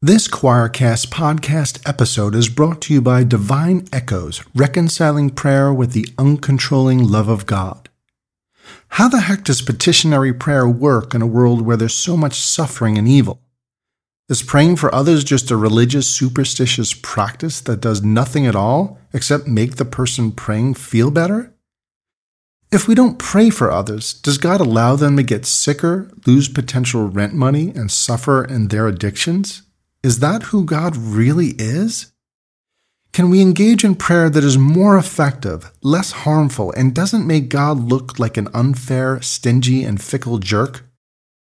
This Choircast podcast episode is brought to you by Divine Echoes, reconciling prayer with the uncontrolling love of God. How the heck does petitionary prayer work in a world where there's so much suffering and evil? Is praying for others just a religious, superstitious practice that does nothing at all except make the person praying feel better? If we don't pray for others, does God allow them to get sicker, lose potential rent money, and suffer in their addictions? Is that who God really is? Can we engage in prayer that is more effective, less harmful, and doesn't make God look like an unfair, stingy, and fickle jerk?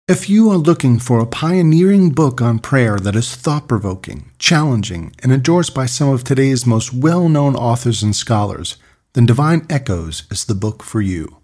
If you are looking for a pioneering book on prayer that is thought provoking, challenging, and endorsed by some of today's most well known authors and scholars, then Divine Echoes is the book for you.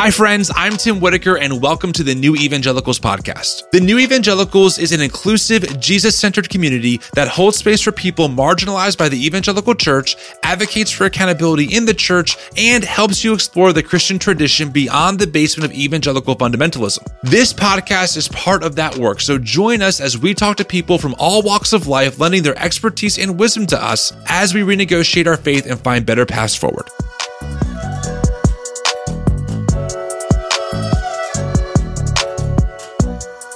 Hi, friends. I'm Tim Whitaker, and welcome to the New Evangelicals podcast. The New Evangelicals is an inclusive, Jesus centered community that holds space for people marginalized by the evangelical church, advocates for accountability in the church, and helps you explore the Christian tradition beyond the basement of evangelical fundamentalism. This podcast is part of that work, so join us as we talk to people from all walks of life, lending their expertise and wisdom to us as we renegotiate our faith and find better paths forward.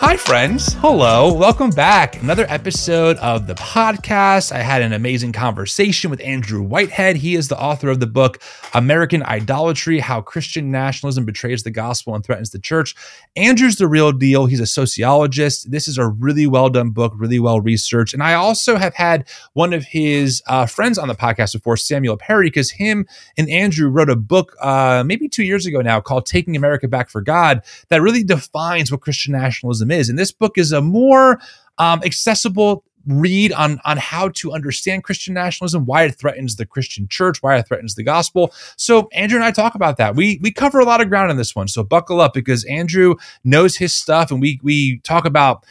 Hi, friends. Hello. Welcome back. Another episode of the podcast. I had an amazing conversation with Andrew Whitehead. He is the author of the book American Idolatry How Christian Nationalism Betrays the Gospel and Threatens the Church. Andrew's the real deal. He's a sociologist. This is a really well done book, really well researched. And I also have had one of his uh, friends on the podcast before, Samuel Perry, because him and Andrew wrote a book uh, maybe two years ago now called Taking America Back for God that really defines what Christian nationalism is is. And this book is a more um, accessible read on on how to understand Christian nationalism, why it threatens the Christian church, why it threatens the gospel. So Andrew and I talk about that. We we cover a lot of ground in this one. So buckle up because Andrew knows his stuff and we we talk about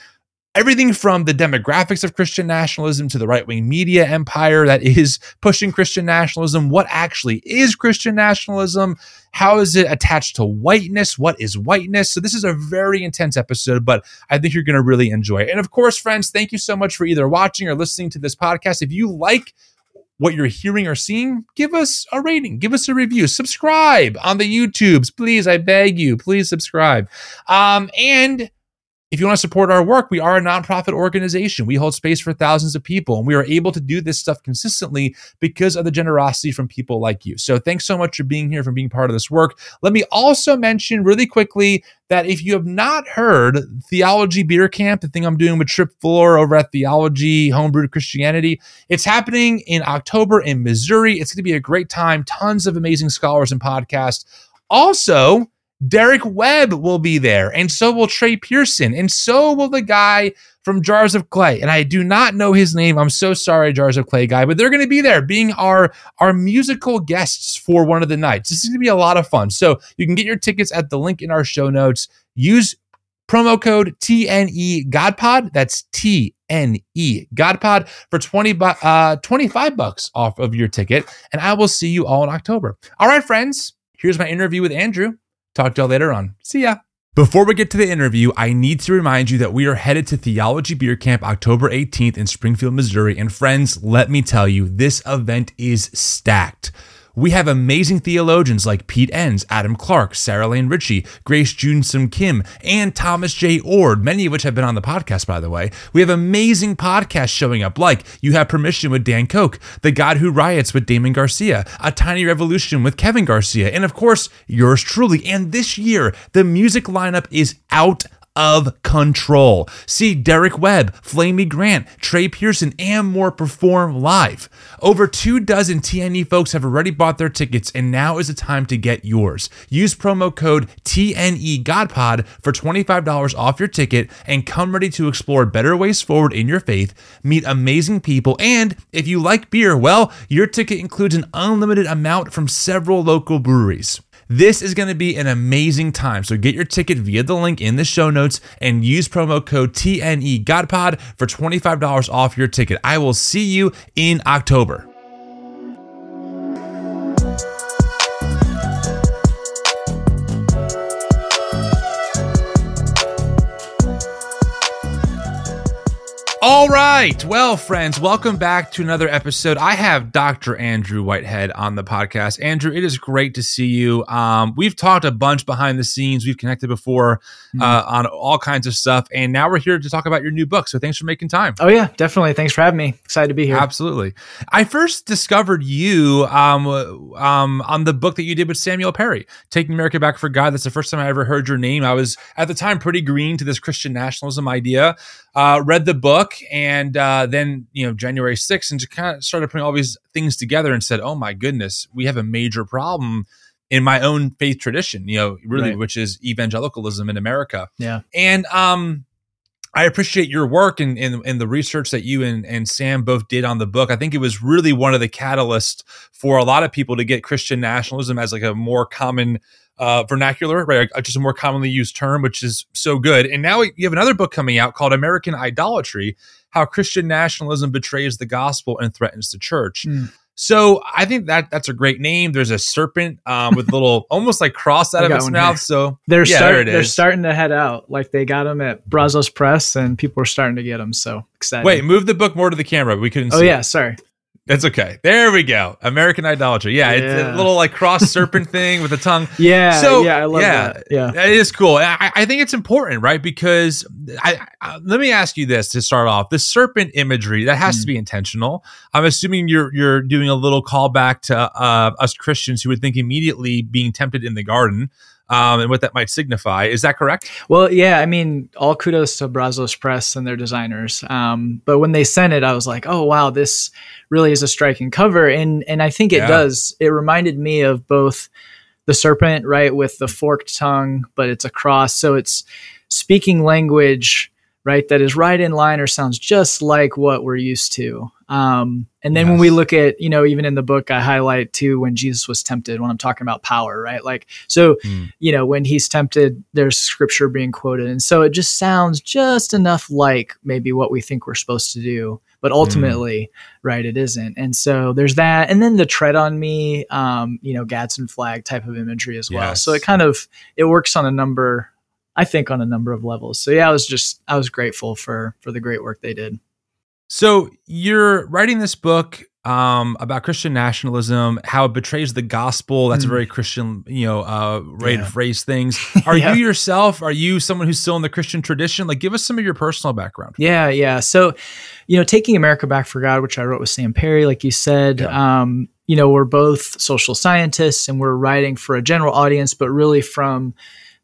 everything from the demographics of Christian nationalism to the right wing media empire that is pushing Christian nationalism. What actually is Christian nationalism? How is it attached to whiteness? What is whiteness? So, this is a very intense episode, but I think you're going to really enjoy it. And of course, friends, thank you so much for either watching or listening to this podcast. If you like, what you're hearing or seeing, give us a rating, give us a review, subscribe on the YouTubes, please. I beg you, please subscribe. Um, and if you want to support our work, we are a nonprofit organization. We hold space for thousands of people, and we are able to do this stuff consistently because of the generosity from people like you. So, thanks so much for being here, for being part of this work. Let me also mention really quickly that if you have not heard Theology Beer Camp, the thing I'm doing with Tripp Fuller over at Theology Homebrewed Christianity, it's happening in October in Missouri. It's going to be a great time. Tons of amazing scholars and podcasts. Also, Derek Webb will be there, and so will Trey Pearson, and so will the guy from Jars of Clay. And I do not know his name. I'm so sorry, Jars of Clay guy, but they're going to be there being our our musical guests for one of the nights. This is going to be a lot of fun. So you can get your tickets at the link in our show notes. Use promo code TNE Godpod. That's T N E Godpod for 20 bu- uh 25 bucks off of your ticket. And I will see you all in October. All right, friends. Here's my interview with Andrew. Talk to y'all later on. See ya. Before we get to the interview, I need to remind you that we are headed to Theology Beer Camp October 18th in Springfield, Missouri. And friends, let me tell you, this event is stacked. We have amazing theologians like Pete Enns, Adam Clark, Sarah Lane Ritchie, Grace Ji-Sun Kim, and Thomas J. Oord, many of which have been on the podcast, by the way. We have amazing podcasts showing up, like You Have Permission with Dan Koch, The God Who Riots with Damon Garcia, A Tiny Revolution with Kevin Garcia, and of course, yours truly. And this year, the music lineup is out of control. See Derek Webb, Flamy Grant, Trey Pearson, and more perform live. Over two dozen TNE folks have already bought their tickets, and now is the time to get yours. Use promo code TNE Godpod for $25 off your ticket and come ready to explore better ways forward in your faith, meet amazing people, and if you like beer, well, your ticket includes an unlimited amount from several local breweries. This is going to be an amazing time. So get your ticket via the link in the show notes and use promo code TNE GodPod for $25 off your ticket. I will see you in October right. Well, friends, welcome back to another episode. I have Dr. Andrew Whitehead on the podcast. Andrew, it is great to see you. Um, we've talked a bunch behind the scenes. We've connected before uh, mm-hmm. on all kinds of stuff. And now we're here to talk about your new book. So thanks for making time. Oh, yeah, definitely. Thanks for having me. Excited to be here. Absolutely. I first discovered you um, um, on the book that you did with Samuel Perry, Taking America Back for God. That's the first time I ever heard your name. I was at the time pretty green to this Christian nationalism idea. Uh, read the book and uh, then you know January 6th and just kind of started putting all these things together and said, "Oh my goodness, we have a major problem." in my own faith tradition, you know, really, right. which is evangelicalism in America. Yeah. And um, I appreciate your work and, and, and the research that you and, and Sam both did on the book. I think it was really one of the catalysts for a lot of people to get Christian nationalism as like a more common uh, vernacular, right? Just a more commonly used term, which is so good. And now you have another book coming out called American Idolatry How Christian Nationalism Betrays the Gospel and Threatens the Church. Mm. So I think that that's a great name. There's a serpent um, with little almost like cross out of its mouth. Here. So they're yeah, start, they're starting to head out. Like they got them at Brazos Press, and people are starting to get them. So excited. Wait, move the book more to the camera. We couldn't. Oh yeah, it. sorry. That's okay. There we go. American idolatry. Yeah, yeah. it's a little like cross serpent thing with a tongue. Yeah. So yeah, I love yeah, that. Yeah, it is cool. I, I think it's important, right? Because I, I, let me ask you this to start off: the serpent imagery that has mm. to be intentional. I'm assuming you're you're doing a little callback to uh, us Christians who would think immediately being tempted in the garden um, and what that might signify. Is that correct? Well, yeah. I mean, all kudos to Brazos Press and their designers. Um, but when they sent it, I was like, oh wow, this really is a striking cover, and and I think it yeah. does. It reminded me of both the serpent, right, with the forked tongue, but it's a cross, so it's speaking language right that is right in line or sounds just like what we're used to um, and then yes. when we look at you know even in the book i highlight too when jesus was tempted when i'm talking about power right like so mm. you know when he's tempted there's scripture being quoted and so it just sounds just enough like maybe what we think we're supposed to do but hmm. ultimately mm. right it isn't and so there's that and then the tread on me um, you know gadsden flag type of imagery as well yes. so it kind of it works on a number I think on a number of levels. So yeah, I was just I was grateful for for the great work they did. So you're writing this book um, about Christian nationalism, how it betrays the gospel. That's mm. a very Christian, you know, uh, way yeah. to phrase things. Are yeah. you yourself? Are you someone who's still in the Christian tradition? Like, give us some of your personal background. Yeah, yeah. So, you know, taking America Back for God, which I wrote with Sam Perry, like you said, yeah. um, you know, we're both social scientists and we're writing for a general audience, but really from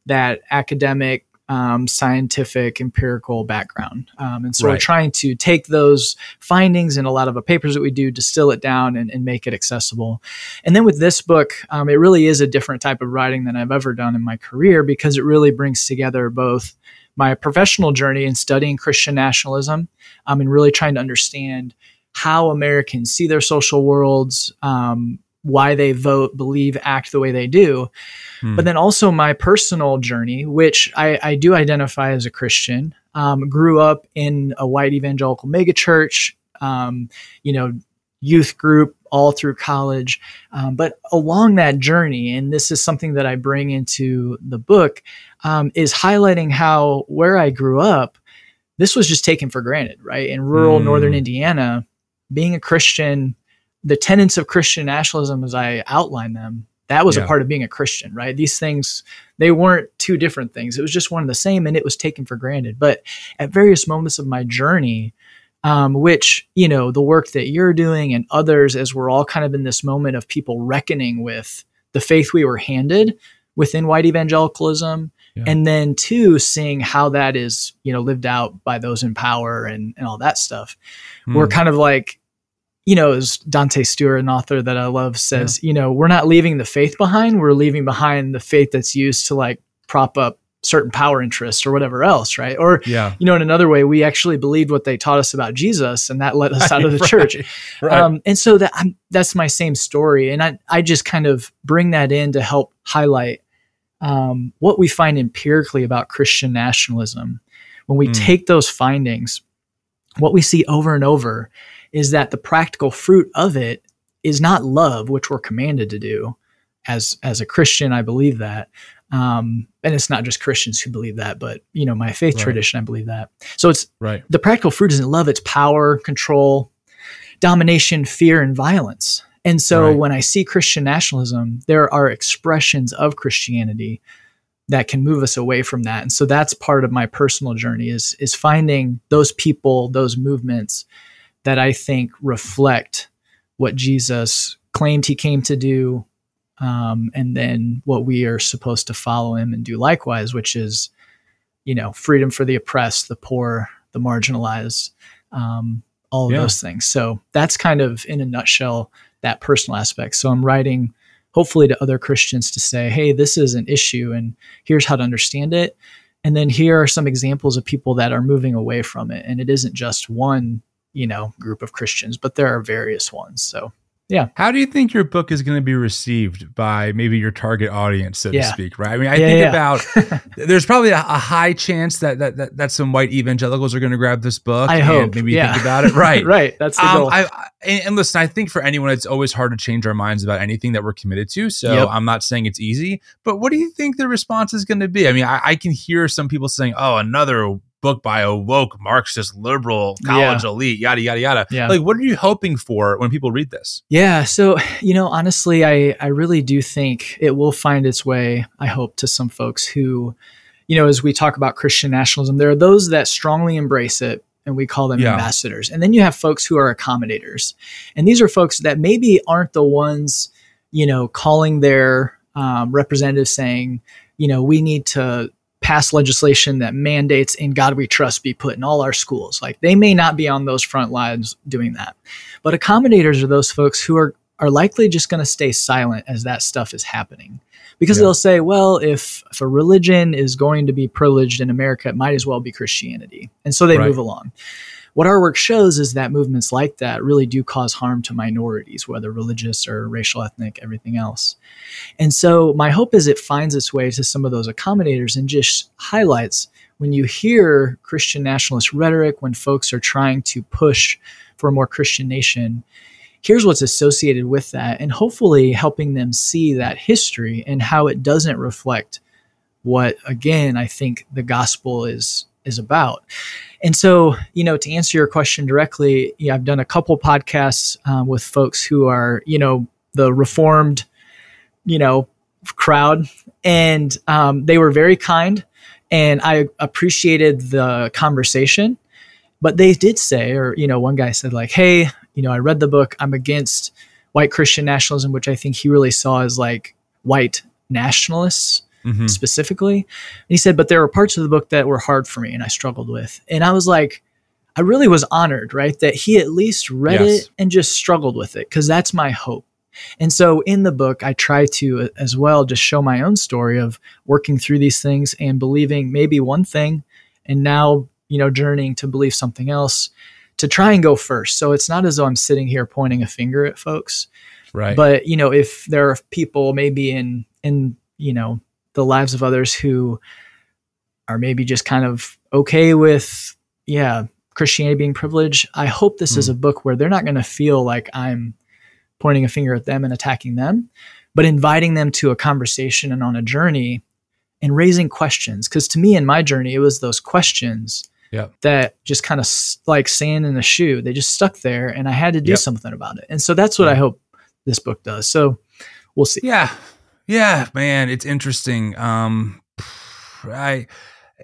that academic, um, scientific, empirical background. Um, and so right. we're trying to take those findings and a lot of the papers that we do, distill it down, and, and make it accessible. And then with this book, um, it really is a different type of writing than I've ever done in my career because it really brings together both my professional journey in studying Christian nationalism um, and really trying to understand how Americans see their social worlds, um, why they vote, believe, act the way they do. Hmm. But then also my personal journey, which I, I do identify as a Christian, um, grew up in a white evangelical megachurch, um, you know, youth group all through college. Um, but along that journey, and this is something that I bring into the book, um, is highlighting how where I grew up, this was just taken for granted, right? In rural northern hmm. Indiana, being a Christian the tenets of Christian nationalism, as I outline them, that was yeah. a part of being a Christian, right? These things, they weren't two different things. It was just one and the same, and it was taken for granted. But at various moments of my journey, um, which, you know, the work that you're doing and others, as we're all kind of in this moment of people reckoning with the faith we were handed within white evangelicalism. Yeah. And then two, seeing how that is, you know, lived out by those in power and, and all that stuff. Mm. We're kind of like, you know, as Dante Stewart, an author that I love, says, yeah. you know, we're not leaving the faith behind. We're leaving behind the faith that's used to like prop up certain power interests or whatever else, right? Or, yeah. you know, in another way, we actually believed what they taught us about Jesus, and that let us out of the right, church. Right. Um, and so that I'm, that's my same story, and I I just kind of bring that in to help highlight um, what we find empirically about Christian nationalism. When we mm. take those findings, what we see over and over is that the practical fruit of it is not love, which we're commanded to do. As as a Christian, I believe that, Um, and it's not just Christians who believe that, but you know, my faith Right. tradition, I believe that. So it's Right. the practical fruit isn't love, it's power, control, domination, fear, and violence. And so Right. when I see Christian nationalism, there are expressions of Christianity that can move us away from that. And so that's part of my personal journey is is finding those people, those movements that I think reflect what Jesus claimed he came to do, um, and then what we are supposed to follow him and do likewise, which is, you know, freedom for the oppressed, the poor, the marginalized, um, all of Yeah. those things. So that's kind of in a nutshell that personal aspect. So I'm writing hopefully to other Christians to say, hey, this is an issue and here's how to understand it. And then here are some examples of people that are moving away from it. And it isn't just one, you know, group of Christians, but there are various ones. So yeah. How do you think your book is going to be received by maybe your target audience, so Yeah. to speak? Right. I mean, I Yeah, think yeah. about there's probably a, a high chance that, that that that some white evangelicals are going to grab this book. I and hope, Maybe think about it. Right. right. That's the Um, goal. I, I- and, and listen, I think for anyone, it's always hard to change our minds about anything that we're committed to. So Yep. I'm not saying it's easy, but what do you think the response is going to be? I mean, I, I can hear some people saying, "Oh, another book by a woke Marxist liberal college elite," yada yada yada. Yeah. Like, what are you hoping for when people read this? Yeah. So, you know, honestly, I, I really do think it will find its way, I hope, to some folks who, you know, as we talk about Christian nationalism, there are those that strongly embrace it and we call them Yeah. ambassadors. And then you have folks who are accommodators. And these are folks that maybe aren't the ones, you know, calling their um, representatives saying, you know, we need to pass legislation that mandates in God we trust be put in all our schools. Like they may not be on those front lines doing that. But accommodators are those folks who are are likely just going to stay silent as that stuff is happening. Because Yeah. they'll say, well, if, if a religion is going to be privileged in America, it might as well be Christianity. And so they Right. move along. What our work shows is that movements like that really do cause harm to minorities, whether religious or racial, ethnic, everything else. And so my hope is it finds its way to some of those accommodators and just highlights when you hear Christian nationalist rhetoric, when folks are trying to push for a more Christian nation, here's what's associated with that, and hopefully helping them see that history and how it doesn't reflect what, again, I think the gospel is is about. And so, you know, to answer your question directly, yeah, I've done a couple podcasts um, with folks who are, you know, the reformed, you know, crowd, and um, they were very kind, and I appreciated the conversation. But they did say, or you know, one guy said like, "Hey, you know, I read the book. I'm against white Christian nationalism, which I think he really saw as like white nationalists." Mhm. specifically. And he said, but there were parts of the book that were hard for me and I struggled with. And I was like, I really was honored, right? That he at least read Yes. it and just struggled with it because that's my hope. And so in the book, I try to uh, as well just show my own story of working through these things and believing maybe one thing and now, you know, journeying to believe something else to try and go first. So it's not as though I'm sitting here pointing a finger at folks, Right. but you know if there are people maybe in in you know the lives of others who are maybe just kind of okay with yeah christianity being privileged. I hope this is hmm. a book where they're not going to feel like i'm pointing a finger at them and attacking them but inviting them to a conversation and on a journey and raising questions. Because to me in my journey it was those questions Yep. that just kind of like sand in a shoe. They just stuck there and i had to do Yep. something about it. And so that's what i hope this book does. So we'll see. Yeah. Yeah, man, it's interesting. Um I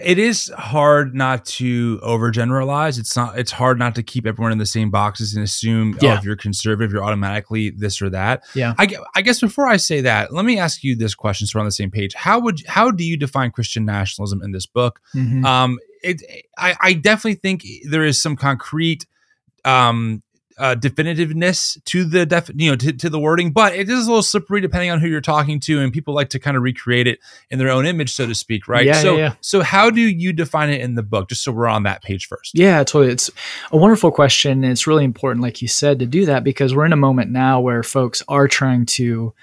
it is hard not to overgeneralize. It's not it's hard not to keep everyone in the same boxes and assume oh, Yeah. if you're conservative, you're automatically this or that. Yeah. I, I guess before I say that, let me ask you this question so we're on the same page. How would how do you define Christian nationalism in this book? Mhm. Um, it, I, I definitely think there is some concrete, um, uh, definitiveness to the def, you know, to, to the wording, but it is a little slippery depending on who you're talking to, and people like to kind of recreate it in their own image, so to speak, right? Yeah, so, yeah, yeah. so how do you define it in the book? Just so we're on that page first. Yeah, totally. It's a wonderful question. And it's really important, like you said, to do that because we're in a moment now where folks are trying to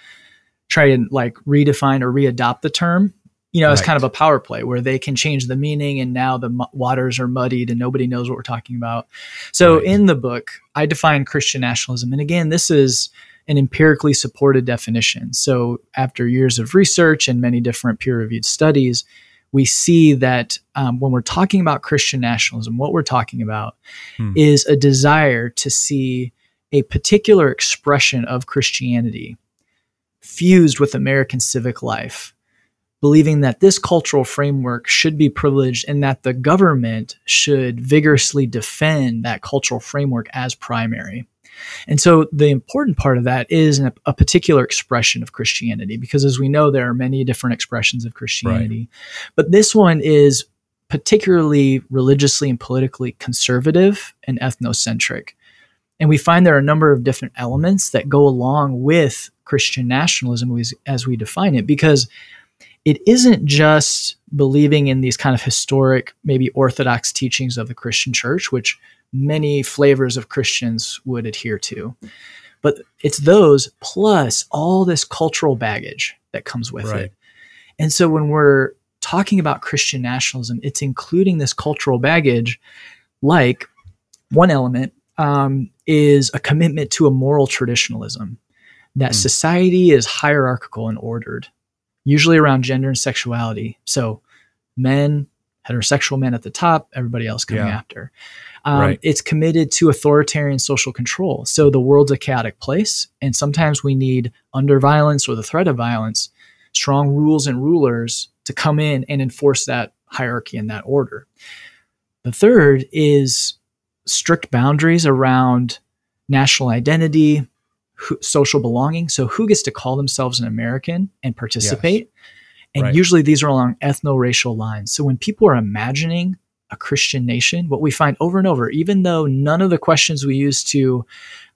try and like redefine or readopt the term. You know, it's Right. kind of a power play where they can change the meaning and now the mu- waters are muddied and nobody knows what we're talking about. So Right. in the book, I define Christian nationalism. And again, this is, an empirically supported definition. So, after years of research and many different peer reviewed studies, we see that um, when we're talking about Christian nationalism, what we're talking about hmm. is a desire to see a particular expression of Christianity fused with American civic life, believing that this cultural framework should be privileged and that the government should vigorously defend that cultural framework as primary. And so the important part of that is a, a particular expression of Christianity, because as we know, there are many different expressions of Christianity. Right. But this one is particularly religiously and politically conservative and ethnocentric. And we find there are a number of different elements that go along with Christian nationalism as we define it, because it isn't just believing in these kind of historic, maybe orthodox teachings of the Christian church, which many flavors of Christians would adhere to. But it's those plus all this cultural baggage that comes with right. it. And so when we're talking about Christian nationalism, it's including this cultural baggage, like one element um, is a commitment to a moral traditionalism that mm. society is hierarchical and ordered, usually around gender and sexuality. So men, heterosexual men at the top, everybody else coming yeah. after. Um, right. It's committed to authoritarian social control. So the world's a chaotic place, and sometimes we need, under violence or the threat of violence, strong rules and rulers to come in and enforce that hierarchy and that order. The third is strict boundaries around national identity, who, social belonging. So, who gets to call themselves an American and participate? Yes. And right. usually these are along ethno racial lines. So, when people are imagining a Christian nation, what we find over and over, even though none of the questions we use to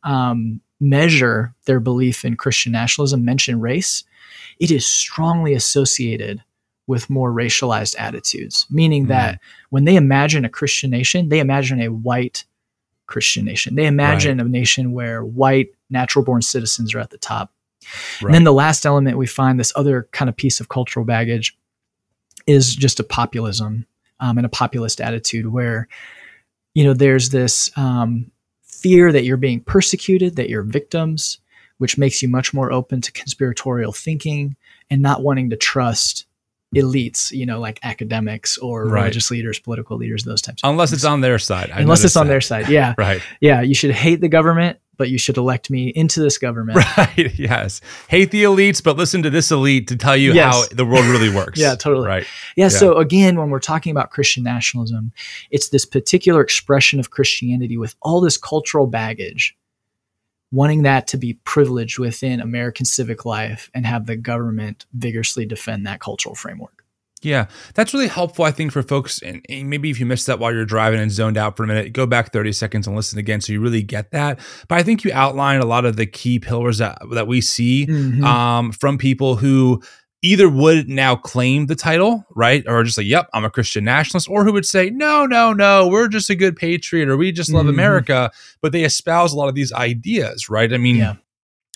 um, measure their belief in Christian nationalism mention race, it is strongly associated with more racialized attitudes, meaning mm that when they imagine a Christian nation, they imagine a white Christian nation. They imagine right. a nation where white natural born citizens are at the top. Right. And then the last element we find this other kind of piece of cultural baggage is just a populism um, and a populist attitude where you know there's this um, fear that you're being persecuted, that you're victims, which makes you much more open to conspiratorial thinking and not wanting to trust elites, you know, like academics or right. religious leaders, political leaders, those types. Unless it's on their side. I Unless it's on that. their side, yeah, right. Yeah, you should hate the government, but you should elect me into this government. Right. Yes. Hate the elites, but listen to this elite to tell you yes. how the world really works. yeah, totally. Right. Yeah, yeah. So again, when we're talking about Christian nationalism, it's this particular expression of Christianity with all this cultural baggage wanting that to be privileged within American civic life and have the government vigorously defend that cultural framework. Yeah, that's really helpful, I think, for folks. And, maybe if you missed that while you're driving and zoned out for a minute, go back 30 seconds and listen again so you really get that. But I think you outlined a lot of the key pillars that, that we see mm-hmm. um, from people who either would now claim the title, right? Or just like, yep, I'm a Christian nationalist, or who would say, no, no, no, we're just a good patriot or we just love mm-hmm. America. But they espouse a lot of these ideas, right? I mean, yeah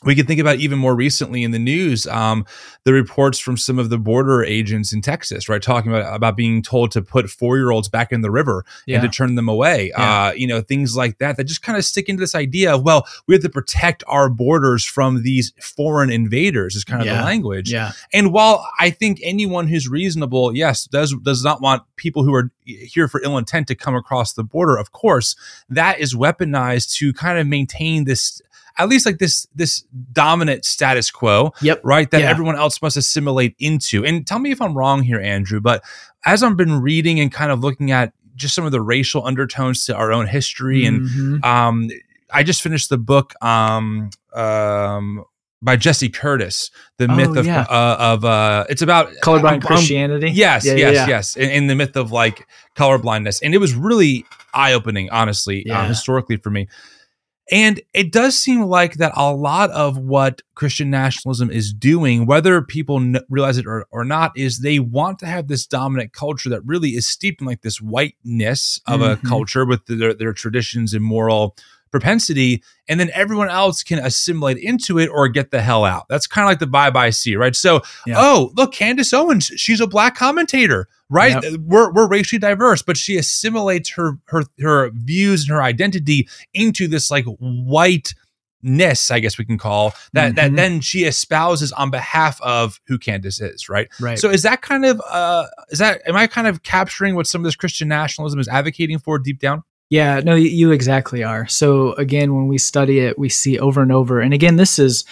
we can think about even more recently in the news um, the reports from some of the border agents in Texas, right, talking about about being told to put four year olds back in the river yeah. and to turn them away. Yeah. Uh, you know, things like that that just kind of stick into this idea of well, we have to protect our borders from these foreign invaders. Is kind of yeah. the language. Yeah. And while I think anyone who's reasonable, yes, does does not want people who are here for ill intent to come across the border. Of course, that is weaponized to kind of maintain this at least like this this dominant status quo. Yep. Right. That yeah. everyone else must assimilate into. And tell me if I'm wrong here, Andrew, but as I've been reading and kind of looking at just some of the racial undertones to our own history, mm-hmm. and um, I just finished the book um, um, by Jesse Curtis, the oh, myth of yeah. uh, of uh, it's about colorblind um, Christianity. Yes, yeah, yes, yeah, yes, in, in, the myth of like colorblindness, and it was really eye opening, honestly, uh, historically for me. And it does seem like that a lot of what Christian nationalism is doing, whether people n- realize it or, or not, is they want to have this dominant culture that really is steeped in like this whiteness of mm-hmm. a culture with their, their traditions and moral propensity, and then everyone else can assimilate into it or get the hell out. That's kind of like the vibe I see, right? So, yeah. oh, look, Candace Owens, she's a black commentator, right? Yep. We're, we're racially diverse, but she assimilates her her her views and her identity into this like white ness, I guess we can call that Mhm. that then she espouses on behalf of who Candace is, right? Right. So is that kind of uh is that am I kind of capturing what some of this Christian nationalism is advocating for deep down? Yeah, no, you exactly are. So again, when we study it, we see over and over. And again, this is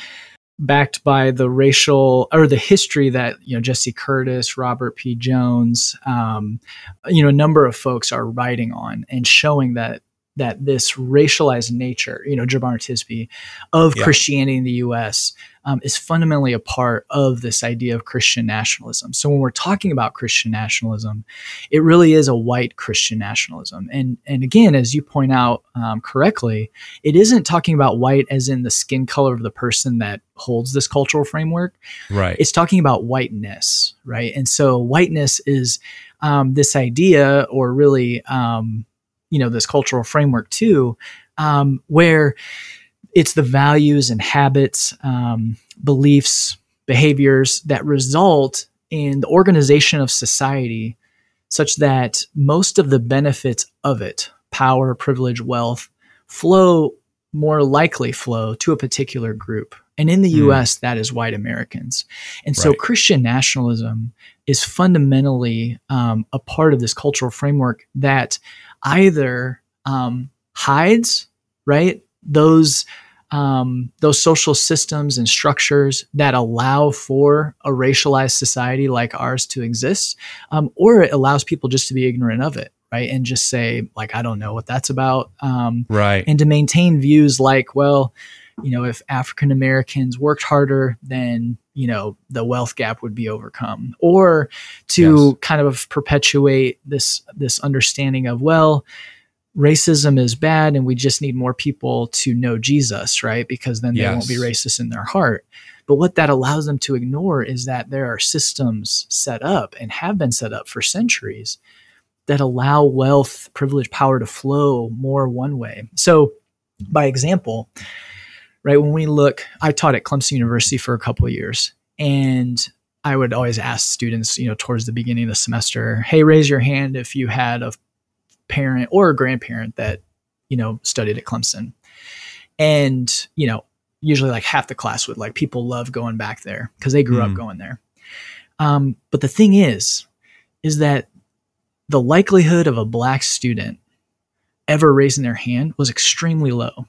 backed by the racial or the history that you know Jesse Curtis, Robert P. Jones, um, you know, a number of folks are writing on and showing that that this racialized nature, you know, Jemar Tisby, of Yeah. Christianity in the U.S. Um, is fundamentally a part of this idea of Christian nationalism. So when we're talking about Christian nationalism, it really is a white Christian nationalism. And and again, as you point out um, correctly, it isn't talking about white as in the skin color of the person that holds this cultural framework. Right. It's talking about whiteness, right? And so whiteness is um, this idea, or really, um, you know, this cultural framework too, um, where it's the values and habits, um, beliefs, behaviors that result in the organization of society such that most of the benefits of it, power, privilege, wealth, flow more likely flow to a particular group. And in the Hmm. US, that is white Americans. And so Right. Christian nationalism is fundamentally um, a part of this cultural framework that either um, hides, right, those um, those social systems and structures that allow for a racialized society like ours to exist, um, or it allows people just to be ignorant of it, right, and just say like, I don't know what that's about, um, right. and to maintain views like, well, you know, if African Americans worked harder, then you know the wealth gap would be overcome, or to Yes. kind of perpetuate this this understanding of well, racism is bad, and we just need more people to know Jesus, right? Because then they won't be racist in their heart. But what that allows them to ignore is that there are systems set up and have been set up for centuries that allow wealth, privilege, power to flow more one way. So, by example, right, when we look, I taught at Clemson University for a couple of years, and I would always ask students, you know, towards the beginning of the semester, hey, raise your hand if you had a parent or a grandparent that, you know, studied at Clemson. And, you know, usually like half the class would like people love going back there because they grew Mm. up going there. Um, but the thing is, is that the likelihood of a black student ever raising their hand was extremely low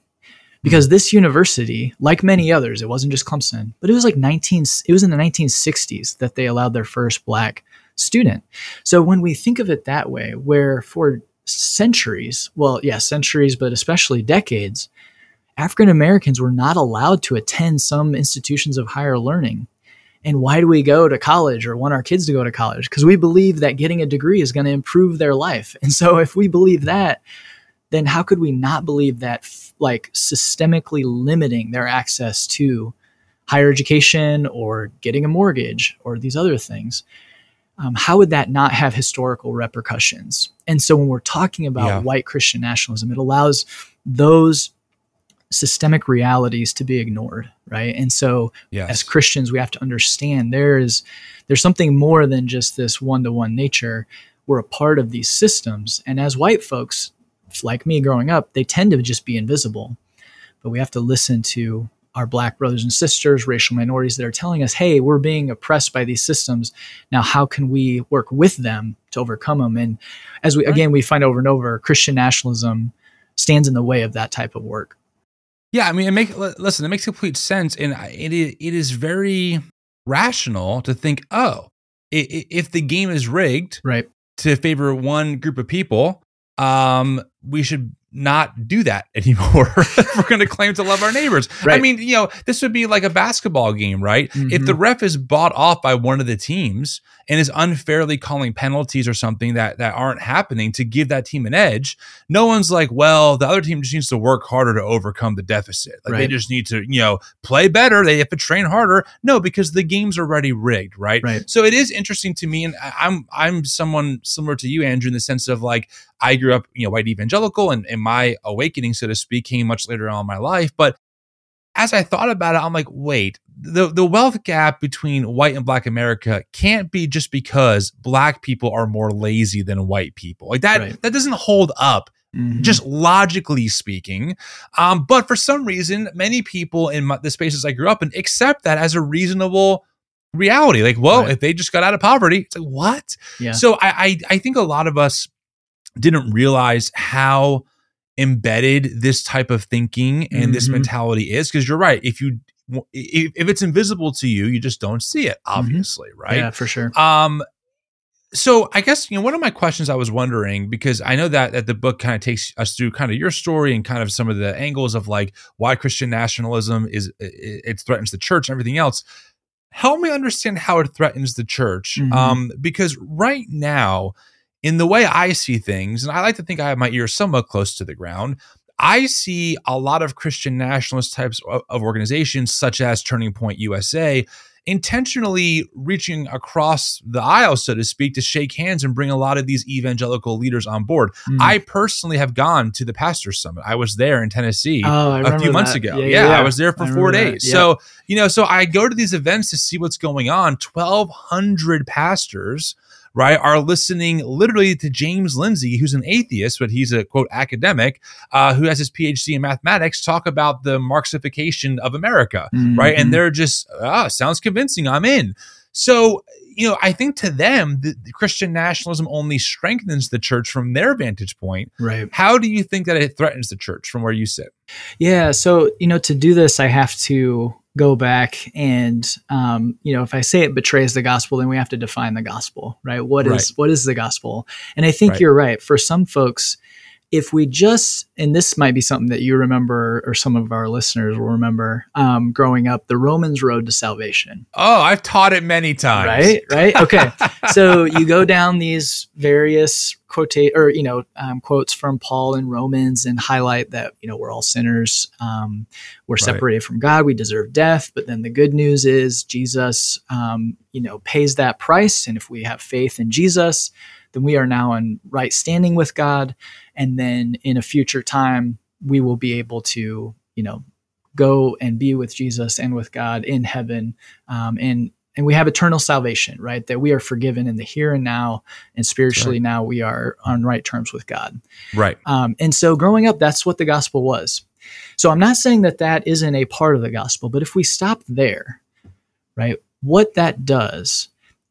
because this university like many others it wasn't just clemson but it was like 19 it was in the 1960s that they allowed their first black student so when we think of it that way where for centuries well yeah centuries but especially decades african americans were not allowed to attend some institutions of higher learning. And why do we go to college or want our kids to go to college? Because we believe that getting a degree is going to improve their life. And so if we believe that then how could we not believe that like systemically limiting their access to higher education or getting a mortgage or these other things um, how would that not have historical repercussions and so when we're talking about Yeah. white christian nationalism it allows those systemic realities to be ignored right and so Yes. as Christians, we have to understand there is there's something more than just this one-to-one nature. We're a part of these systems, and as white folks, like me growing up, they tend to just be invisible. But we have to listen to our black brothers and sisters, racial minorities that are telling us, "Hey, we're being oppressed by these systems. Now, how can we work with them to overcome them?" And as we again we find over and over, Christian nationalism stands in the way of that type of work. Yeah, I mean, it make li- listen, it makes complete sense, and it it is very rational to think, oh, if the game is rigged Right. to favor one group of people, um, we should not do that anymore. if we're going to claim to love our neighbors. I mean, you know, this would be like a basketball game, right? If the mm-hmm. ref is bought off by one of the teams and is unfairly calling penalties or something that that aren't happening to give that team an edge, no one's like, well, the other team just needs to work harder to overcome the deficit. Like they just need to, you know, play better. They have to train harder. No, because the game's already rigged, right? Right. So it is interesting to me, and I'm I'm someone similar to you, Andrew, in the sense of like I grew up, you know, white evangelical, and, and my awakening, so to speak, came much later on in my life. But as I thought about it, I'm like, wait, the the wealth gap between white and black America can't be just because black people are more lazy than white people. Like that Right. that doesn't hold up Mhm. just logically speaking. Um, but for some reason, many people in my, the spaces I grew up in accept that as a reasonable reality. Like, well, Right. if they just got out of poverty, it's like what? yeah. So I, I I think a lot of us didn't realize how embedded this type of thinking and this Mhm. mentality is. Because you're right. If you if, if it's invisible to you, you just don't see it. Mm-hmm. Obviously, right? Yeah, for sure. Um, so I guess you know one of my questions I was wondering because I know that that the book kind of takes us through kind of your story and kind of some of the angles of like why Christian nationalism is it, it threatens the church and everything else. Help me understand how it threatens the church, Mhm. um, because right now, in the way I see things, and I like to think I have my ears somewhat close to the ground. I see a lot of Christian nationalist types of, organizations, such as Turning Point USA, intentionally reaching across the aisle, so to speak, to shake hands and bring a lot of these evangelical leaders on board. Mm. I personally have gone to the Pastors Summit. I was there in Tennessee oh, a few months that. ago. Yeah, I was there for I four days. Yep. So, you know, so I go to these events to see what's going on. 1,200 pastors, right, are listening literally to James Lindsay, who's an atheist, but he's a quote academic uh, who has his PhD in mathematics, talk about the Marxification of America, right? Mhm. And they're just, ah, sounds convincing. I'm in. So, you know, I think to them, the, the Christian nationalism only strengthens the church from their vantage point. right. How do you think that it threatens the church from where you sit? Yeah. So, you know, to do this, I have to go back and, um, you know, if I say it betrays the gospel, then we have to define the gospel, right? What is Right. what is the gospel? And I think Right. you're right. For some folks, if we just, and this might be something that you remember, or some of our listeners will remember, um, growing up, the Romans road to salvation. Oh, I've taught it many times. Right, right. Okay. so you go down these various quote or you know um, quotes from Paul in Romans and highlight that you know we're all sinners, um, we're Right. separated from God, we deserve death. But then the good news is Jesus, um, you know, pays that price, and if we have faith in Jesus, then we are now in right standing with God, and then in a future time we will be able to you know go and be with Jesus and with God in heaven, um, and and we have eternal salvation, right? That we are forgiven in the here and now, and spiritually now we are on right terms with God. Right. Um, and so, growing up, that's what the gospel was. So, I'm not saying that that isn't a part of the gospel, but if we stop there, right, what that does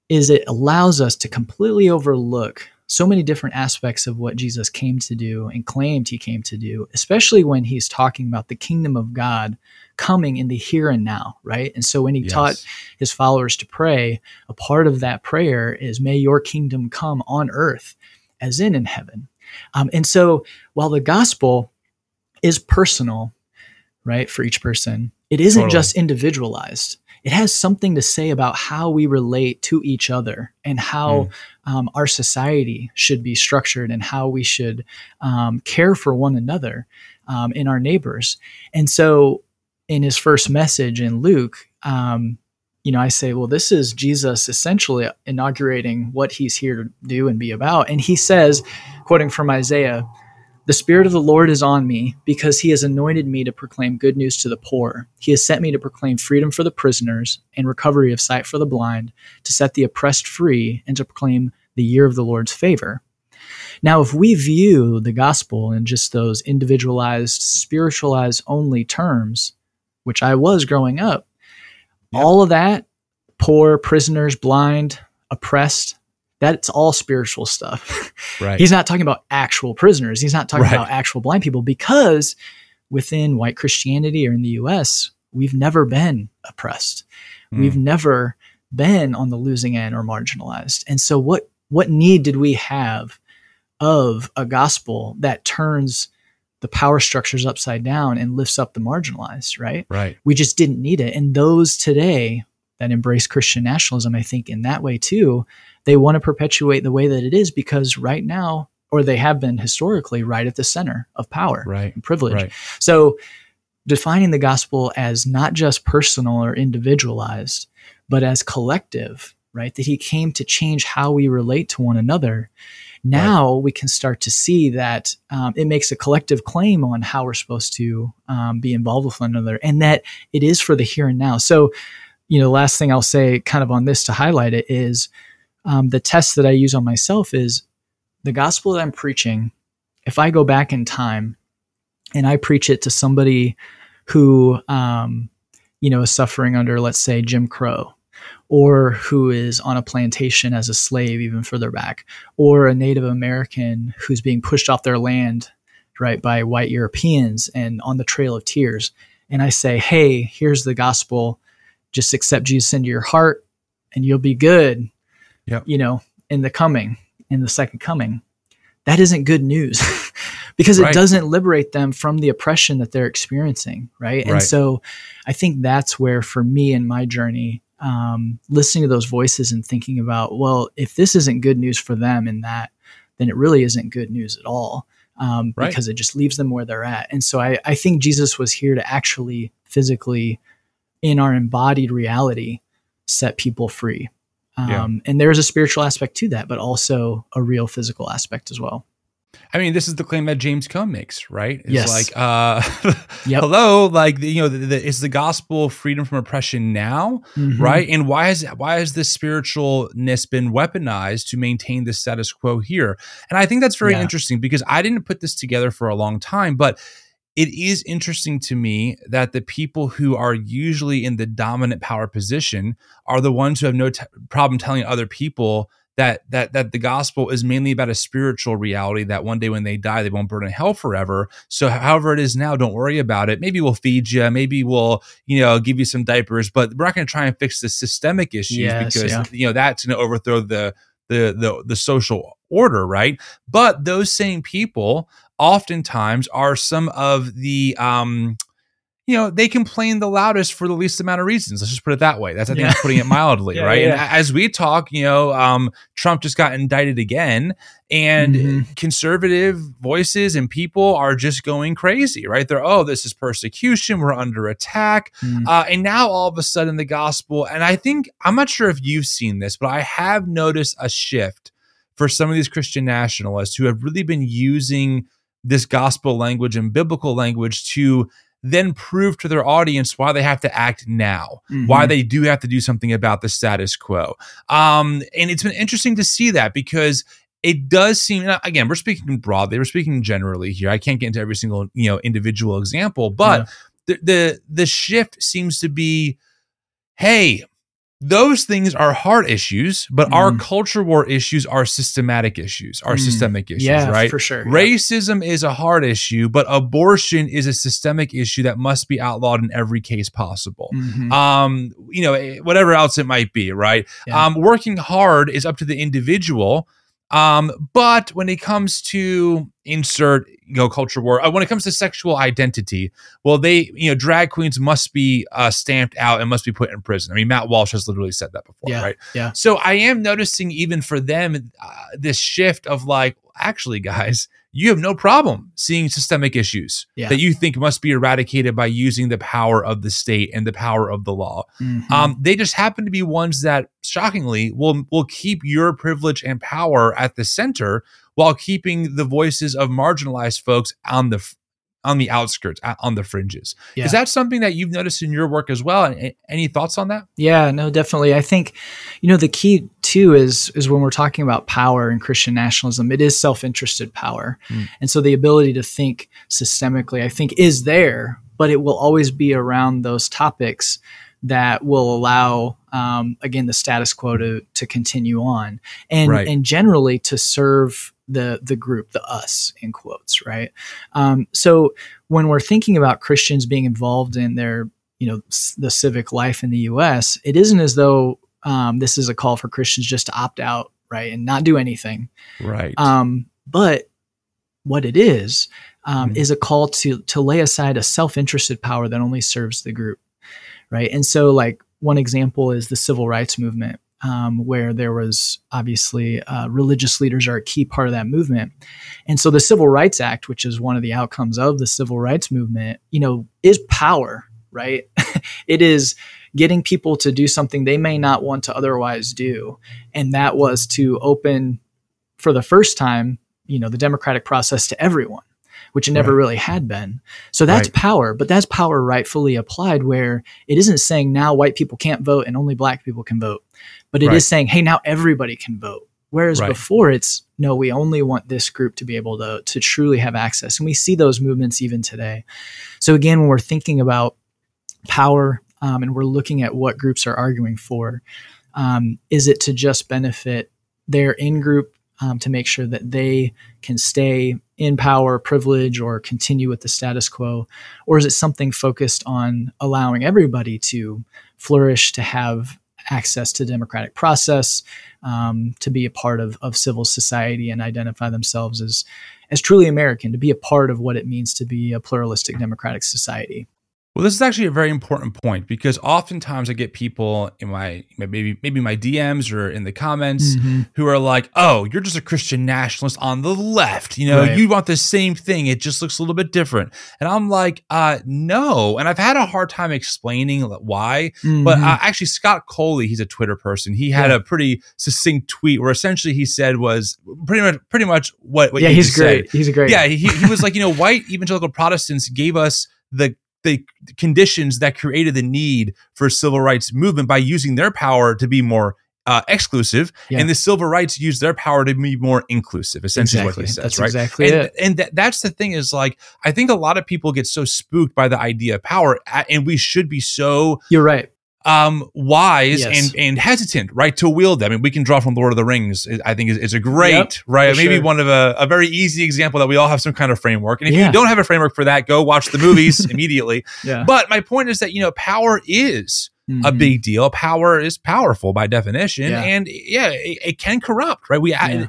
is it allows us to completely overlook so many different aspects of what Jesus came to do and claimed he came to do, especially when he's talking about the kingdom of God coming in the here and now, right? And so when he Yes. taught his followers to pray, a part of that prayer is, May your kingdom come on earth as in in heaven. Um, and so while the gospel is personal, right, for each person, it isn't Totally. just individualized. It has something to say about how we relate to each other and how um, our society should be structured and how we should um, care for one another um, and our neighbors. And so, in his first message in Luke, um, you know, I say, well, this is Jesus essentially inaugurating what he's here to do and be about. And he says, quoting from Isaiah, the Spirit of the Lord is on me because he has anointed me to proclaim good news to the poor. He has sent me to proclaim freedom for the prisoners and recovery of sight for the blind, to set the oppressed free, and to proclaim the year of the Lord's favor. Now, if we view the gospel in just those individualized, spiritualized only terms, which I was growing up, Yep. all of that poor, prisoners, blind, oppressed that's all spiritual stuff. Right. He's not talking about actual prisoners. He's not talking Right. about actual blind people because within white Christianity or in the US, we've never been oppressed. Mm. We've never been on the losing end or marginalized. And so what what need did we have of a gospel that turns the power structures upside down and lifts up the marginalized, right? right. We just didn't need it. And those today that embrace Christian nationalism, I think in that way too, they want to perpetuate the way that it is because right now, or they have been historically, right at the center of power Right. and privilege. Right. So defining the gospel as not just personal or individualized, but as collective, right? That he came to change how we relate to one another. Now we can start to see that um, it makes a collective claim on how we're supposed to um, be involved with one another and that it is for the here and now. So, you know, the last thing I'll say kind of on this to highlight it is um, the test that I use on myself is the gospel that I'm preaching if I go back in time and I preach it to somebody who, um, you know, is suffering under, let's say, Jim Crow, or who is on a plantation as a slave, even further back, or a Native American who's being pushed off their land, right, by white Europeans and on the Trail of Tears. And I say, hey, here's the gospel. Just accept Jesus into your heart and you'll be good, Yep. you know, in the coming, in the second coming. That isn't good news because it doesn't liberate them from the oppression that they're experiencing. Right. Right. And so I think that's where, for me in my journey, um, listening to those voices and thinking about, well, if this isn't good news for them in that, then it really isn't good news at all um, Right. because it just leaves them where they're at. And so I, I think Jesus was here to actually physically, in our embodied reality, set people free. Um, Yeah. And there's a spiritual aspect to that, but also a real physical aspect as well. I mean, this is the claim that James Cone makes, right? It's Yes. like, uh, Yep. hello, like you know, the, the, is the gospel freedom from oppression now, Mhm. right? And why has why has this spiritualness been weaponized to maintain the status quo here? And I think that's very Yeah. interesting because I didn't put this together for a long time, but it is interesting to me that the people who are usually in the dominant power position are the ones who have no t- problem telling other people that that that the gospel is mainly about a spiritual reality that one day when they die they won't burn in hell forever. So however it is now don't worry about it. Maybe we'll feed you maybe we'll you know give you some diapers but we're not going to try and fix the systemic issues Yes, because yeah. you know that's going to overthrow the the the the social order right? But those same people oftentimes are some of the um you know they complain the loudest for the least amount of reasons let's just put it that way that's i think Yeah. that's putting it mildly Yeah, right yeah. a- as we talk you know um trump just got indicted again and Mhm. conservative voices and people are just going crazy right they're oh this is persecution we're under attack Mm. uh, and now all of a sudden the gospel and i think i'm not sure if you've seen this but i have noticed a shift for some of these christian nationalists who have really been using this gospel language and biblical language to then prove to their audience why they have to act now, why Mhm. they do have to do something about the status quo. Um, and it's been interesting to see that because it does seem again we're speaking broadly we're speaking generally here i can't get into every single you know individual example but the, the the shift seems to be hey those things are hard issues but our Mm. culture war issues are systematic issues are Mm. systemic issues yeah, right for sure. Yeah. Racism is a hard issue, but abortion is a systemic issue that must be outlawed in every case possible. Mhm. Um, you know, eh, whatever else it might be, right? Yeah. Um, working hard is up to the individual. Um, but when it comes to insert, you know, culture war, uh, when it comes to sexual identity, well, they, you know, drag queens must be uh, stamped out and must be put in prison. I mean, Matt Walsh has literally said that before, Yeah. right? Yeah. So I am noticing even for them uh, this shift of like, actually, guys, you have no problem seeing systemic issues Yeah. that you think must be eradicated by using the power of the state and the power of the law. Mhm. Um, they just happen to be ones that, shockingly, will will keep your privilege and power at the center while keeping the voices of marginalized folks on the on the outskirts, on the fringes. Yeah. Is that something that you've noticed in your work as well? And any thoughts on that? Yeah, no, definitely. I think, you know, the key too is is when we're talking about power and Christian nationalism, it is self-interested power. Mm. And so the ability to think systemically, I think, is there, but it will always be around those topics that will allow um, again the status quo to to continue on and Right. and generally to serve the the group the us in quotes right um, so when we're thinking about christians being involved in their you know the civic life in the us it isn't as though um, this is a call for christians just to opt out right and not do anything Right. um, but what it is um, Mhm. is a call to to lay aside a self-interested power that only serves the group, right? And so, like one example is the civil rights movement, um, where there was obviously uh, religious leaders are a key part of that movement, and so the Civil Rights Act, which is one of the outcomes of the civil rights movement, you know, is power, right? it is getting people to do something they may not want to otherwise do, and that was to open for the first time, you know, the democratic process to everyone, which it never Right. really had been. So that's Right. power, but that's power rightfully applied where it isn't saying now white people can't vote and only black people can vote, but it is Right. saying, hey, now everybody can vote. Whereas Right. before it's no, we only want this group to be able to to truly have access. And we see those movements even today. So again, when we're thinking about power um, and we're looking at what groups are arguing for, um, is it to just benefit their in group um, to make sure that they can stay in power, privilege, or continue with the status quo? Or is it something focused on allowing everybody to flourish, to have access to democratic process, um, to be a part of, of civil society and identify themselves as, as truly American, to be a part of what it means to be a pluralistic democratic society? Well, this is actually a very important point because oftentimes I get people in my maybe maybe my DMs or in the comments who are like, "Oh, you're just a Christian nationalist on the left. You know, Right. you want the same thing. It just looks a little bit different." And I'm like, "Uh, no." And I've had a hard time explaining why. But Mhm. uh, actually, Scott Coley, he's a Twitter person. He had Yeah. a pretty succinct tweet where essentially he said was pretty much pretty much what, what yeah, he's said. great. He's great. Yeah, he, he was like, you know, white evangelical Protestants gave us the the conditions that created the need for civil rights movement by using their power to be more uh, exclusive, Yeah. and the civil rights used their power to be more inclusive. Essentially, exactly. what he says, That's right? exactly and it. and th- that's the thing is like I think a lot of people get so spooked by the idea of power, and we should be so You're right. Um wise Yes. and and hesitant right to wield them. I mean, we can draw from Lord of the Rings. I think is, is a great Yep, right, maybe sure. one of a, a very easy example that we all have some kind of framework. And if Yeah. you don't have a framework for that, go watch the movies immediately. Yeah. But my point is that you know power is a Mhm. big deal. Power is powerful by definition, Yeah. and yeah, it, it can corrupt. Right? We Yeah.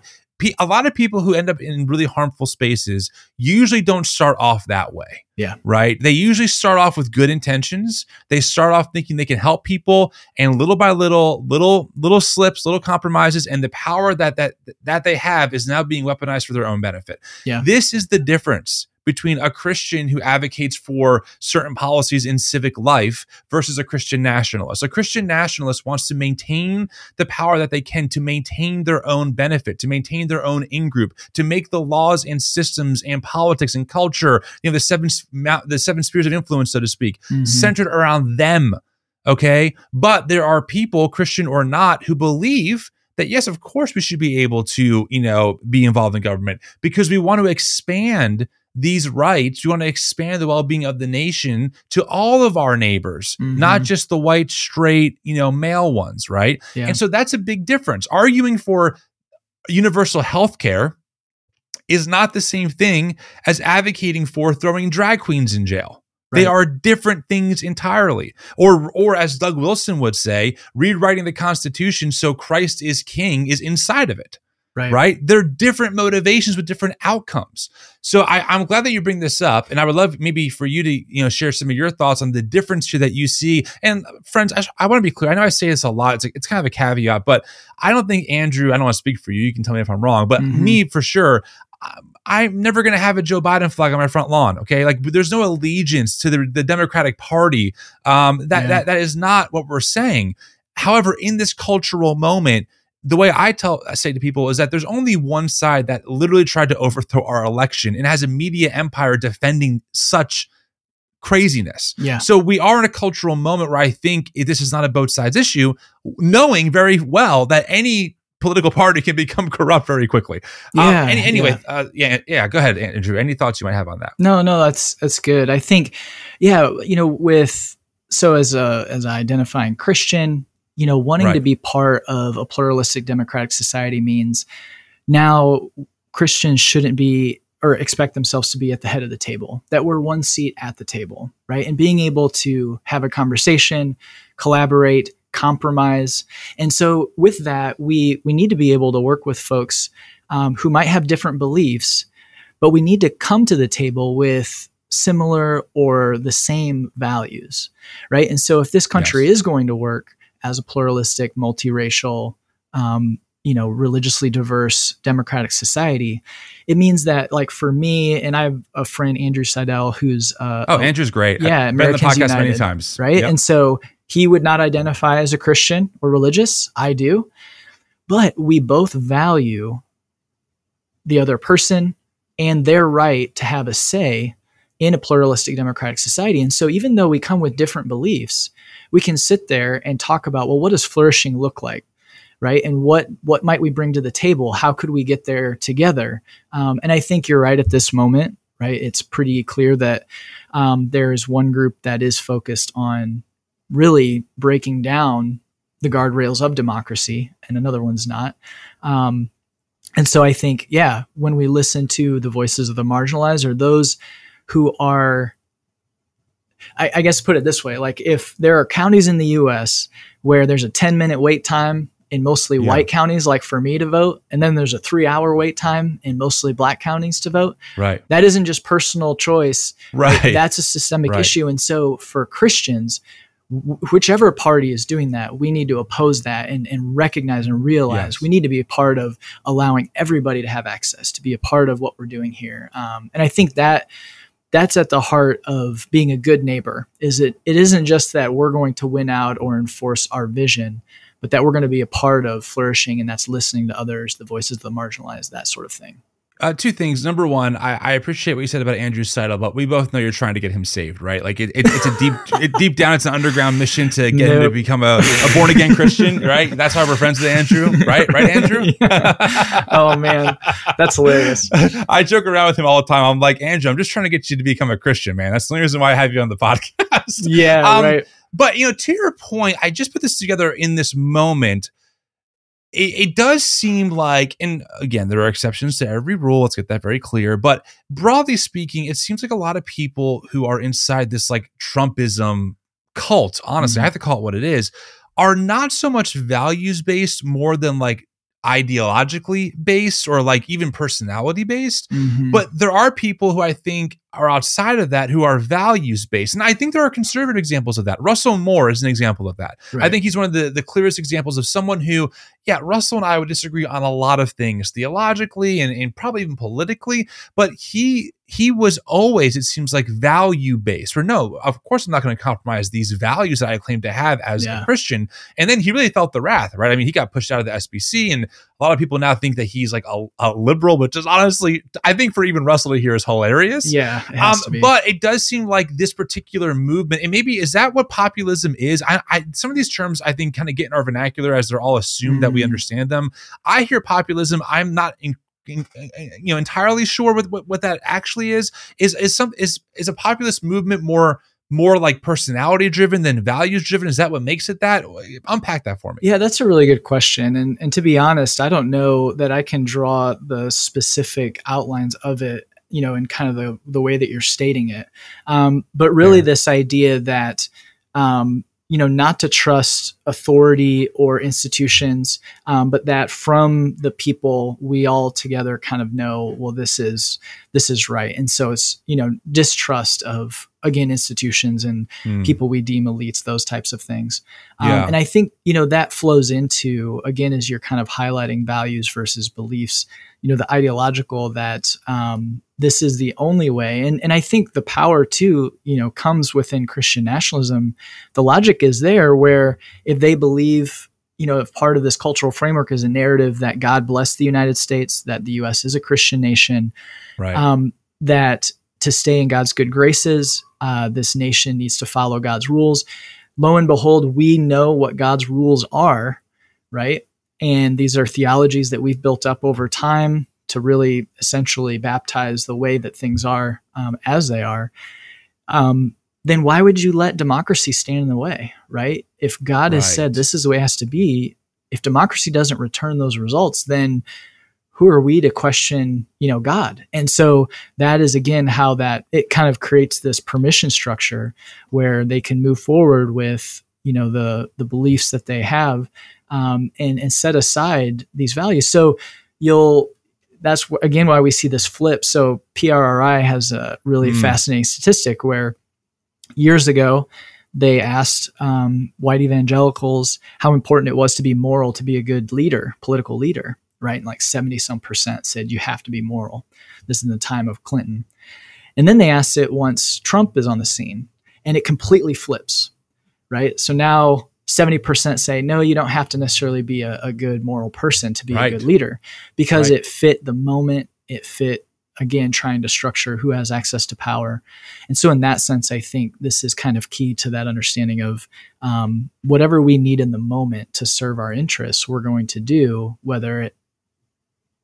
A lot of people who end up in really harmful spaces usually don't start off that way. Yeah. Right. They usually start off with good intentions. They start off thinking they can help people, and little by little, little little slips, little compromises, and the power that that that they have is now being weaponized for their own benefit. Yeah. This is the difference between a Christian who advocates for certain policies in civic life versus a Christian nationalist. A Christian nationalist wants to maintain the power that they can to maintain their own benefit, to maintain their own in group, to make the laws and systems and politics and culture, you know, the seven the seven spheres of influence, so to speak, Mhm. centered around them. Okay. But there are people, Christian or not, who believe that yes, of course we should be able to, you know, be involved in government because we want to expand these rights. We want to expand the well-being of the nation to all of our neighbors, not Mhm. just the white, straight, you know, male ones, right? Yeah. And so that's a big difference. Arguing for universal health care is not the same thing as advocating for throwing drag queens in jail. They are different things entirely. Or or as Doug Wilson would say, rewriting the Constitution so Christ is king is inside of it right. right? They're different motivations with different outcomes. So I, I'm glad that you bring this up, and I would love maybe for you to you know share some of your thoughts on the difference here that you see. And friends, I, I want to be clear. I know I say this a lot. It's like, it's kind of a caveat, but I don't think Andrew. I don't want to speak for you. You can tell me if I'm wrong, but Mhm. me for sure. I'm- I'm never going to have a Joe Biden flag on my front lawn. Okay, like there's no allegiance to the, the Democratic Party. Um, that Yeah. that that is not what we're saying. However, in this cultural moment, the way I tell I say to people is that there's only one side that literally tried to overthrow our election and has a media empire defending such craziness. Yeah. So we are in a cultural moment where I think this is not a both sides issue, knowing very well that any political party can become corrupt very quickly. Yeah, Um, any, anyway, yeah. Uh, yeah, yeah. Go ahead, Andrew. Any thoughts you might have on that? No, no, that's that's good. I think, yeah, you know, with so as a as an identifying Christian, you know, wanting to be part of a pluralistic democratic society means now Christians shouldn't be or expect themselves to be at the head of the table. That we're one seat at the table, right? And being able to have a conversation, collaborate, compromise. And so with that, we we need to be able to work with folks um, who might have different beliefs but we need to come to the table with similar or the same values, right? And so, if this country Yes. is going to work as a pluralistic, multiracial, um, you know, religiously diverse democratic society, it means that, like, for me, and I have a friend, Andrew Seidel, who's uh, Oh, a- Andrew's great. Yeah, I've been the Americans podcast many times. right? Yep. And so he would not identify as a Christian or religious. I do. But we both value the other person and their right to have a say in a pluralistic democratic society. And so even though we come with different beliefs, we can sit there and talk about, well, what does flourishing look like? right? And what what might we bring to the table? How could we get there together? Um, and i think you're right at this moment right? It's pretty clear that um, there is one group that is focused on really breaking down the guardrails of democracy and another one's not. Um, and so i think yeah when we listen to the voices of the marginalized or those who are I, I guess put it this way like if there are counties in the us where there's a 10 minute wait time in mostly Yeah. white counties like for me to vote and then there's a three hour wait time in mostly black counties to vote Right. that isn't just personal choice Right. that's a systemic Right. issue and so for christians wh- whichever party is doing that we need to oppose that and, and recognize and realize Yes. we need to be a part of allowing everybody to have access to be a part of what we're doing here um, and i think that that's at the heart of being a good neighbor is it it isn't just that we're going to win out or enforce our vision but that we're going to be a part of flourishing and that's listening to others the voices of the marginalized that sort of thing Uh, two things. Number one, I, I appreciate what you said about Andrew Seidel, but we both know you're trying to get him saved, right? Like it, it, it's a deep, it, deep down, it's an underground mission to get him to become a, a born again Christian, right? That's why we're friends with Andrew, right? Right, Andrew? oh man that's hilarious I joke around with him all the time. I'm like, Andrew, I'm just trying to get you to become a Christian, man. That's the only reason why I have you on the podcast. yeah Um, right But you know, to your point, I just put this together in this moment. It, it does seem like, and again, there are exceptions to every rule. Let's get that very clear. But broadly speaking, it seems like a lot of people who are inside this like Trumpism cult, honestly, Mhm. I have to call it what it is, are not so much values based, more than like ideologically based or like even personality based. Mhm. But there are people who I think are outside of that who are values based. And I think there are conservative examples of that. Russell Moore is an example of that. I think he's one of the, the clearest examples of someone who, yeah, Russell and I would disagree on a lot of things theologically and, and probably even politically, but he he was always, it seems like, value based. Or no, of course I'm not going to compromise these values that I claim to have as Yeah. a Christian. And then he really felt the wrath, right? I mean, he got pushed out of the SBC, and a lot of people now think that he's like a, a liberal, which is honestly, I think for even Russell to hear is hilarious. yeah it Um, but it does seem like this particular movement, and maybe is that what populism is? I, I some of these terms I think kind of get in our vernacular as they're all assumed that we Mm. understand them. I hear populism. I'm not in, in- you know entirely sure with what, what that actually is. Is is some is is a populist movement more more like personality driven than values driven? Is that what makes it that? Unpack that for me. Yeah, that's a really good question. And and to be honest, I don't know that I can draw the specific outlines of it, you know, in kind of the the way that you're stating it. Um, but really, Fair. this idea that um, you know not to trust authority or institutions, um, but that from the people we all together kind of know, well, this is this is right, and so it's you know distrust of again institutions and Hmm. people we deem elites, those types of things. Um, Yeah. and I think, you know, that flows into, again, as you're kind of highlighting values versus beliefs, you know, the ideological that um, this is the only way. And, and I think the power too, you know, comes within Christian nationalism. The logic is there where if they believe, you know, if part of this cultural framework is a narrative that God blessed the United States, that the US is a Christian nation, right. um, that to stay in God's good graces, uh, this nation needs to follow God's rules. Lo and behold, we know what God's rules are, right? And these are theologies that we've built up over time to really essentially baptize the way that things are um, as they are. Um, then why would you let democracy stand in the way, right? If God has said this is the way it has to be, if democracy doesn't return those results, then who are we to question, you know, God? And so that is again how that it kind of creates this permission structure where they can move forward with, you know, the the beliefs that they have um, and and set aside these values. So you'll that's again why we see this flip. So PRRI has a really Mm. fascinating statistic where years ago they asked um, white evangelicals how important it was to be moral to be a good leader, political leader, right? And like 70 some percent said you have to be moral. This is in the time of Clinton. And then they asked it once Trump is on the scene, and it completely flips, right? So now 70% say, no, you don't have to necessarily be a, a good moral person to be Right. a good leader because Right. it fit the moment, it fit again trying to structure who has access to power. And so, in that sense, I think this is kind of key to that understanding of um, whatever we need in the moment to serve our interests, we're going to do, whether it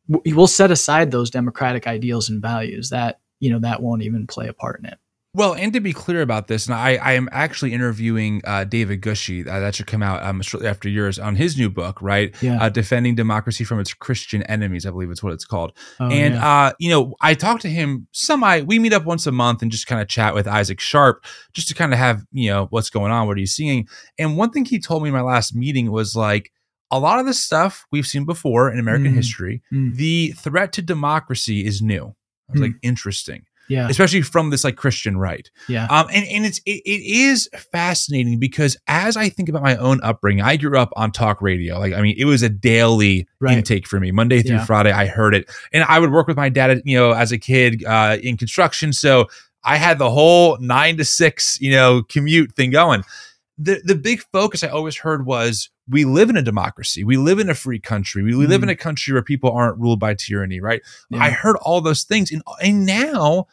we'll set aside those democratic ideals and values that you know that won't even play a part in it. Well, and to be clear about this, and I, I am actually interviewing uh, David Gushee. Uh, that should come out um, shortly after yours on his new book, right? Yeah. Uh, Defending Democracy from Its Christian Enemies, I believe it's what it's called. Oh, and, yeah. uh, you know, I talked to him semi, we meet up once a month and just kind of chat with Isaac Sharp just to kind of have, you know, what's going on, what are you seeing? And one thing he told me in my last meeting was like, a lot of the stuff we've seen before in American Mm. history, Mm. the threat to democracy is new. I was Mm. like, interesting yeah, especially from this like Christian right. yeah, Um, and and it's it, it is fascinating because as I think about my own upbringing, I grew up on talk radio. Like I mean, it was a daily Right. intake for me, Monday through Yeah. Friday. I heard it, and I would work with my dad, you know, as a kid uh, in construction. So I had the whole nine to six, you know, commute thing going. The the big focus I always heard was we live in a democracy, we live in a free country, we live Mhm. in a country where people aren't ruled by tyranny, right? yeah. I heard all those things, and and now,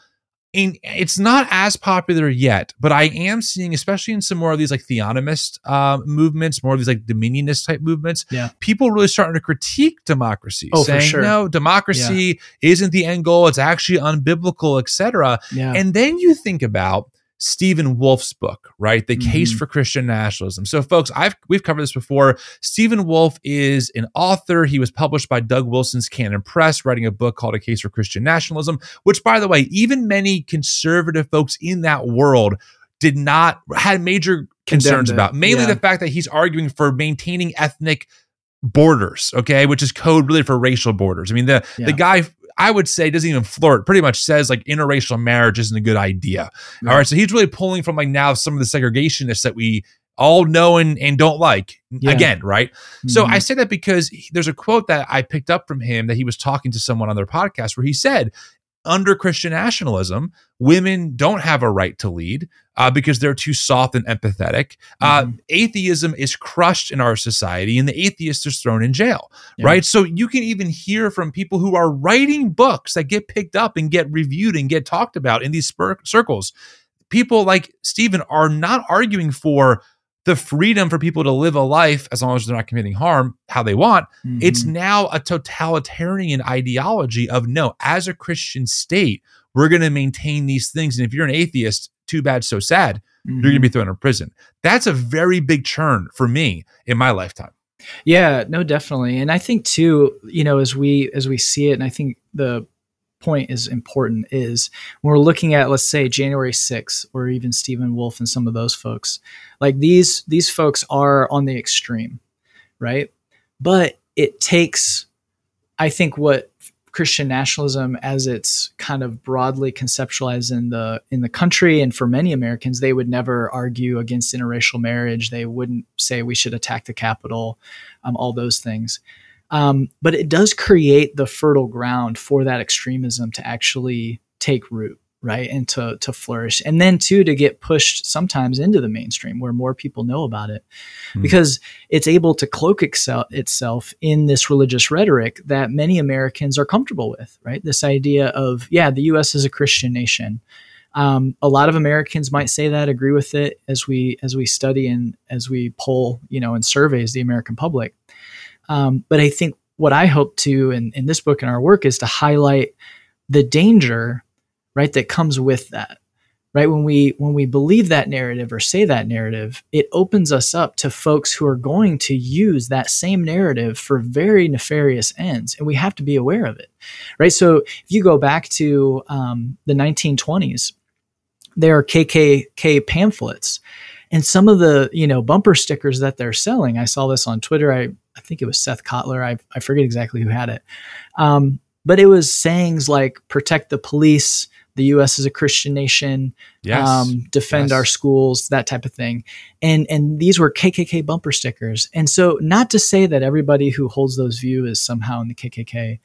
and it's not as popular yet, but I am seeing, especially in some more of these like theonomist um, movements, more of these like dominionist type movements, Yeah. people really starting to critique democracy, Oh, saying sure. no, democracy isn't the end goal; it's actually unbiblical, etc. yeah, And then you think about Stephen Wolfe's book, right? The Case Mhm. for Christian Nationalism. So, folks, I've we've covered this before. Stephen Wolfe is an author. He was published by Doug Wilson's Canon Press, writing a book called A Case for Christian Nationalism, which, by the way, even many conservative folks in that world did not had major concerns about. Mainly Yeah. the fact that he's arguing for maintaining ethnic borders, okay, which is code really for racial borders. I mean, the Yeah. the guy I would say doesn't even flirt, pretty much says like interracial marriage isn't a good idea. All Right. So he's really pulling from like now some of the segregationists that we all know and, and don't like Yeah. again, right? So Mhm. I say that because he- there's a quote that I picked up from him that he was talking to someone on their podcast where he said, under Christian nationalism, women don't have a right to lead uh, because they're too soft and empathetic. Uh, Mhm. atheism is crushed in our society, and the atheist is thrown in jail, Yeah. right? So you can even hear from people who are writing books that get picked up and get reviewed and get talked about in these circles. People like Stephen are not arguing for the freedom for people to live a life as long as they're not committing harm how they want. It's Mhm. now a totalitarian ideology of no, as a Christian state, we're going to maintain these things. And if you're an atheist, too bad, so sad, you're going to be thrown in prison. That's a very big churn for me in my lifetime. Yeah, no, definitely. And I think too, you know, as we as we see it, and I think the point is important is when we're looking at let's say January 6th or even Stephen Wolfe and some of those folks, like these these folks are on the extreme, right? But it takes I think what Christian nationalism as it's kind of broadly conceptualized in the in the country and for many Americans they would never argue against interracial marriage they wouldn't say we should attack the Capitol um, all those things um, but it does create the fertile ground for that extremism to actually take root right and to to flourish. And then too to get pushed sometimes into the mainstream where more people know about it. Hmm. because it's able to cloak excel, itself in this religious rhetoric that many Americans are comfortable with right? This idea of yeah the US is a Christian nation. Um, a lot of Americans might say that agree with it as we as we study and as we poll you know and surveys the American public um, but I think what I hope to in, in this book and our work is to highlight the danger, right, that comes with that. Right when we when we believe that narrative or say that narrative, it opens us up to folks who are going to use that same narrative for very nefarious ends, and we have to be aware of it, right? So if you go back to um, the 1920s, there are KKK pamphlets, and some of the you know bumper stickers that they're selling. I saw this on Twitter. I I think it was Seth Cotlar. I, I forget exactly who had it. Um, but it was sayings like protect the police, the US is a Christian nation, Yes. um, defend Yes. our schools, that type of thing. And and these were KKK bumper stickers. And so not to say that everybody who holds those views is somehow in the KKK,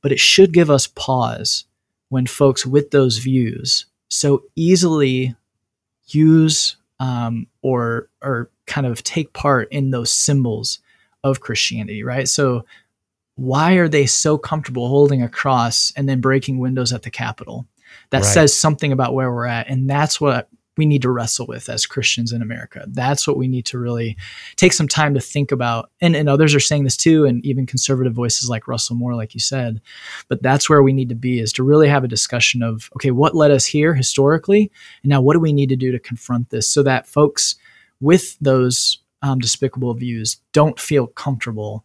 but it should give us pause when folks with those views so easily use um, or or kind of take part in those symbols of Christianity, right? So why are they so comfortable holding a cross and then breaking windows at the Capitol? That Right. says something about where we're at. And that's what we need to wrestle with as Christians in America. That's what we need to really take some time to think about. And, and others are saying this too, and even conservative voices like Russell Moore, like you said. But that's where we need to be is to really have a discussion of, okay, what led us here historically? And now what do we need to do to confront this so that folks with those um, despicable views don't feel comfortable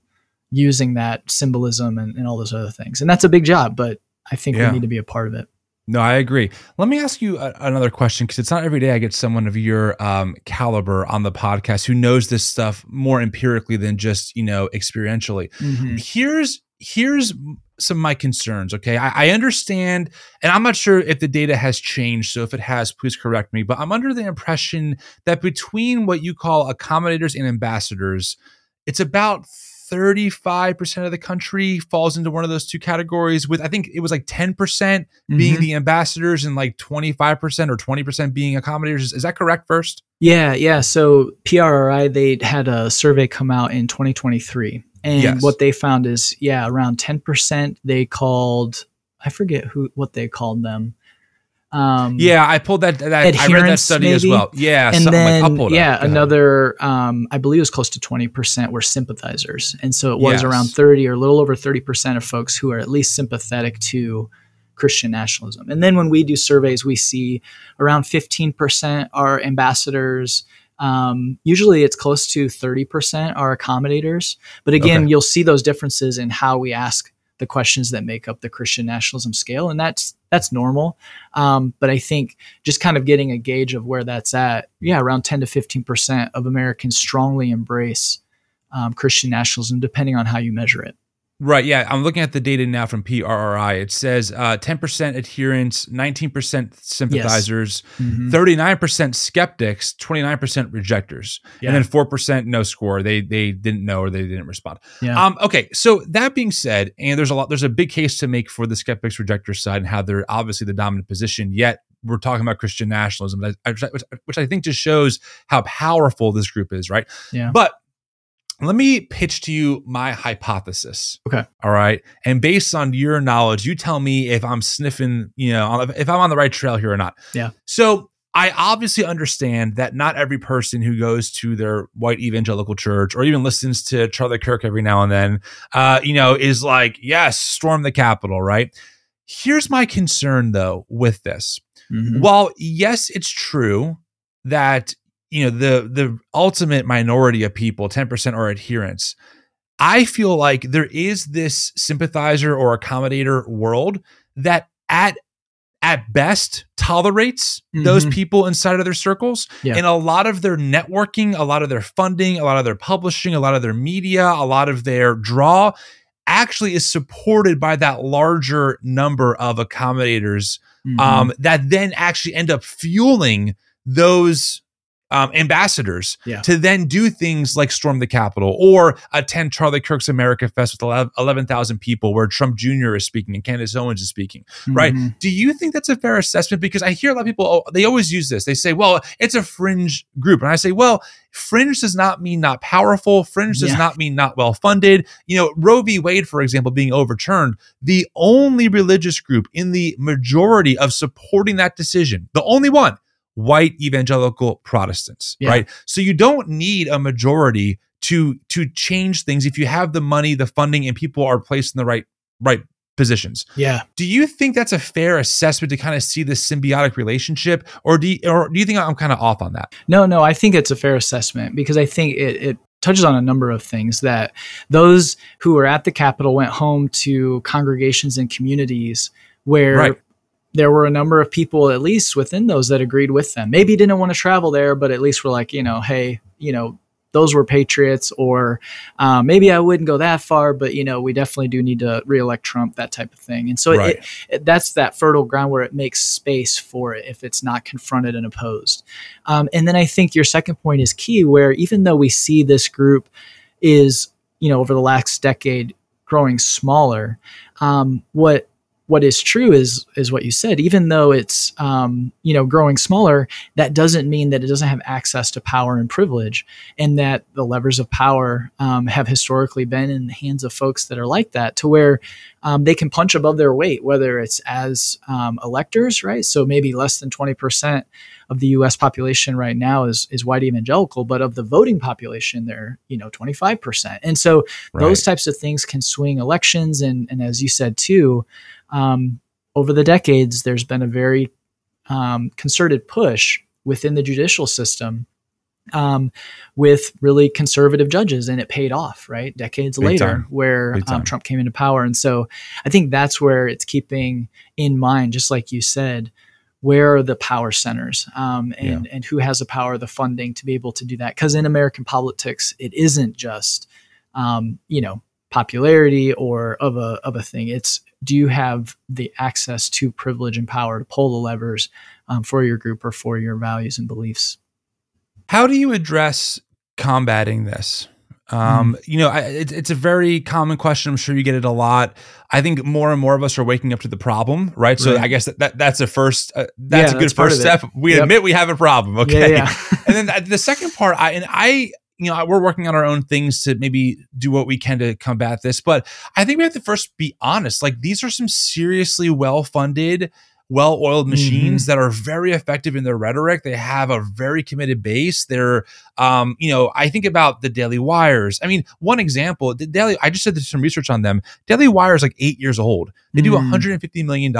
using that symbolism and, and all those other things. And that's a big job, but I think Yeah. we need to be a part of it. No, I agree. Let me ask you a, another question because it's not every day I get someone of your um, caliber on the podcast who knows this stuff more empirically than just you know experientially. Here's here's some of my concerns. Okay, I, I understand, and I'm not sure if the data has changed. So if it has, please correct me. But I'm under the impression that between what you call accommodators and ambassadors, it's about 35% of the country falls into one of those two categories with i think it was like 10% being Mhm. the ambassadors and like 25% or 20% being accommodators is, is that correct first Yeah, yeah. So PRRI they had a survey come out in 2023, and Yes. what they found is yeah, around 10% they called I forget who what they called them. Um, yeah i pulled that, that i read that study as well yeah and something then like, I'll pull it up. yeah, another um, I believe it was close to 20% were sympathizers, and so it was Yes. around 30 or a little over 30% of folks who are at least sympathetic to Christian nationalism. And then when we do surveys, we see around 15% are ambassadors. Um, usually it's close to 30% are accommodators. But again, Okay. you'll see those differences in how we ask the questions that make up the Christian nationalism scale. And that's that's normal. Um, but I think just kind of getting a gauge of where that's at, yeah, around 10 to 15% of Americans strongly embrace um, Christian nationalism, depending on how you measure it. Right. Yeah. I'm looking at the data now from PRRI. It says uh, 10% adherence, 19% sympathizers, Mhm. 39% skeptics, 29% rejectors, Yeah. and then 4% no score. They they didn't know or they didn't respond. Yeah. Um, okay, so that being said, and there's a lot, there's a big case to make for the skeptics rejectors side and how they're obviously the dominant position. Yet we're talking about Christian nationalism, which I, which I think just shows how powerful this group is, right? Yeah. But let me pitch to you my hypothesis. Okay. All right. And based on your knowledge, you tell me if I'm sniffing, you know, if I'm on the right trail here or not. Yeah. So I obviously understand that not every person who goes to their white evangelical church or even listens to Charlie Kirk every now and then, uh, you know, is like, yes, storm the Capitol, right? Here's my concern though with this. Mhm. While yes, it's true that you know the the ultimate minority of people, ten percent are adherents. I feel like there is this sympathizer or accommodator world that at at best tolerates those Mhm. people inside of their circles Yeah. and a lot of their networking a lot of their funding a lot of their publishing a lot of their media a lot of their draw actually is supported by that larger number of accommodators Mhm. um, that then actually end up fueling those um, ambassadors Yeah. to then do things like storm the Capitol or attend Charlie Kirk's America Fest with 11,000 people where Trump Jr. is speaking and Candace Owens is speaking, right? Mhm. Do you think that's a fair assessment? Because I hear a lot of people, oh, they always use this. They say, well, it's a fringe group. And I say, well, fringe does not mean not powerful. Fringe does Yeah. not mean not well funded. You know, Roe v. Wade, for example, being overturned, the only religious group in the majority of supporting that decision, the only one, white evangelical Protestants, Yeah. right? So you don't need a majority to to change things if you have the money, the funding, and people are placed in the right right positions. Yeah. Do you think that's a fair assessment to kind of see this symbiotic relationship, or do you, or do you think I'm kind of off on that? No, no, I think it's a fair assessment because I think it, it touches on a number of things that those who were at the Capitol went home to congregations and communities where Right. There were a number of people, at least within those, that agreed with them. Maybe didn't want to travel there, but at least were like, you know, hey, you know, those were patriots, or um, maybe I wouldn't go that far, but you know, we definitely do need to reelect Trump, that type of thing. And so Right. it, it, that's that fertile ground where it makes space for it if it's not confronted and opposed. Um, and then I think your second point is key, where even though we see this group is, you know, over the last decade growing smaller, um, what what is true is is what you said. Even though it's um, you know growing smaller, that doesn't mean that it doesn't have access to power and privilege, and that the levers of power um, have historically been in the hands of folks that are like that, to where um, they can punch above their weight, whether it's as um, electors, right? So maybe less than twenty percent of the U.S. population right now is is white evangelical, but of the voting population, they're you know twenty five percent, and so right. those types of things can swing elections, and and as you said too um, over the decades, there's been a very um, concerted push within the judicial system um, with really conservative judges, and it paid off, right? Decades Big later, time. where um, Trump came into power. And so I think that's where it's keeping in mind, just like you said, where are the power centers um, and, yeah. and who has the power, the funding to be able to do that? Because in American politics, it isn't just, um, you know, popularity or of a of a thing. It's do you have the access to privilege and power to pull the levers um, for your group or for your values and beliefs? How do you address combating this? Um, mm. You know, I, it, it's a very common question. I'm sure you get it a lot. I think more and more of us are waking up to the problem, right? So right. I guess that, that that's a first. Uh, that's yeah, a good that's first step. We yep. admit we have a problem, okay? Yeah, yeah. and then the second part, I and I you know, we're working on our own things to maybe do what we can to combat this. But I think we have to first be honest. Like these are some seriously well funded, well oiled mm-hmm. machines mm-hmm. that are very effective in their rhetoric. They have a very committed base. They're, um, you know, I think about the Daily Wires. I mean, one example, the Daily, I just did some research on them. Daily Wire is like eight years old. They do mm. $150 million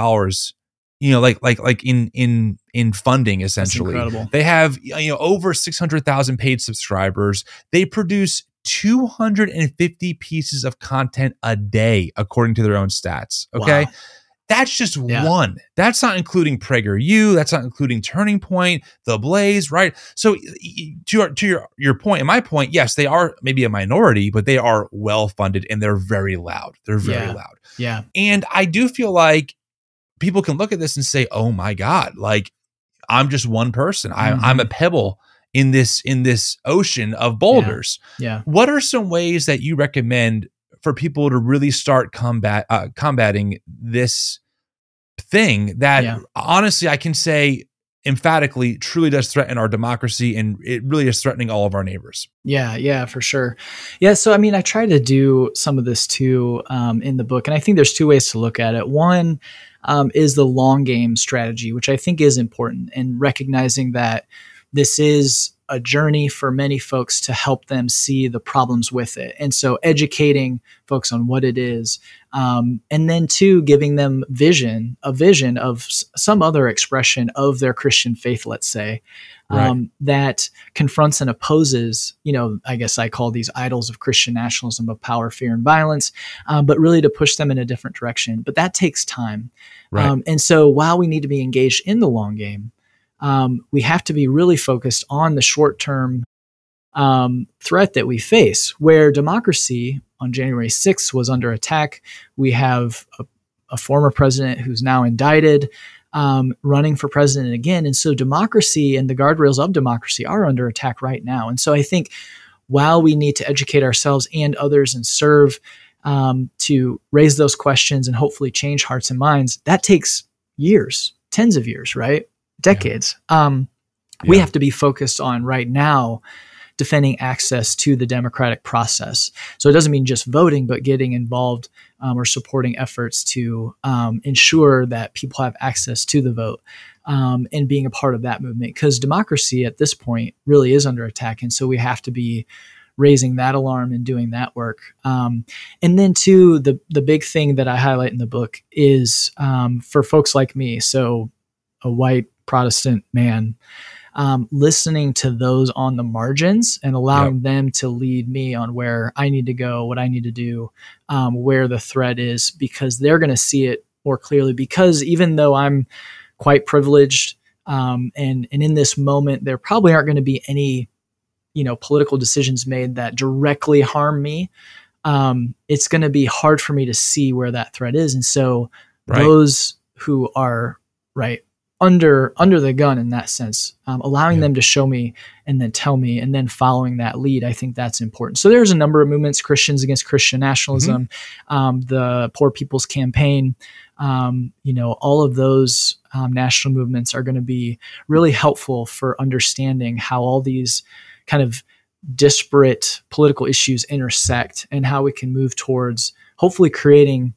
you know like like like in in in funding essentially they have you know over 600,000 paid subscribers they produce 250 pieces of content a day according to their own stats okay wow. That's just yeah. one. That's not including PragerU. That's not including Turning Point, The Blaze, right? So to your to your your point and my point, yes, they are maybe a minority, but they are well funded and they're very loud. They're very yeah. loud. Yeah. And I do feel like people can look at this and say, "Oh my God, like I'm just one person. I, mm-hmm. I'm a pebble in this in this ocean of boulders." Yeah. yeah. What are some ways that you recommend for people to really start combat uh, combating this thing that yeah. honestly I can say emphatically truly does threaten our democracy and it really is threatening all of our neighbors. Yeah, yeah, for sure. Yeah, so I mean, I try to do some of this too um, in the book, and I think there's two ways to look at it. One um, is the long game strategy, which I think is important, and recognizing that this is a journey for many folks to help them see the problems with it. And so educating folks on what it is. Um, and then two, giving them vision, a vision of s- some other expression of their Christian faith, let's say, right. um, that confronts and opposes, you know, I guess I call these idols of Christian nationalism of power, fear, and violence, um, but really to push them in a different direction. But that takes time. Right. Um, and so while we need to be engaged in the long game, um, we have to be really focused on the short term um, threat that we face, where democracy on January 6th was under attack. We have a, a former president who's now indicted um, running for president again. And so democracy and the guardrails of democracy are under attack right now. And so I think while we need to educate ourselves and others and serve um, to raise those questions and hopefully change hearts and minds, that takes years, tens of years, right? Decades. Yeah. Um, yeah. We have to be focused on right now defending access to the democratic process. So it doesn't mean just voting, but getting involved um, or supporting efforts to um, ensure that people have access to the vote um, and being a part of that movement. Because democracy at this point really is under attack. And so we have to be raising that alarm and doing that work. Um, and then, too, the, the big thing that I highlight in the book is um, for folks like me, so a white Protestant man um, listening to those on the margins and allowing yep. them to lead me on where I need to go, what I need to do, um, where the threat is, because they're going to see it more clearly. Because even though I'm quite privileged, um, and and in this moment, there probably aren't going to be any, you know, political decisions made that directly harm me. Um, it's going to be hard for me to see where that threat is, and so right. those who are right under under the gun in that sense um, allowing Yeah. them to show me and then tell me and then following that lead i think that's important so there's a number of movements christians against christian nationalism um, the poor people's campaign um, you know all of those um, national movements are going to be really helpful for understanding how all these kind of disparate political issues intersect and how we can move towards hopefully creating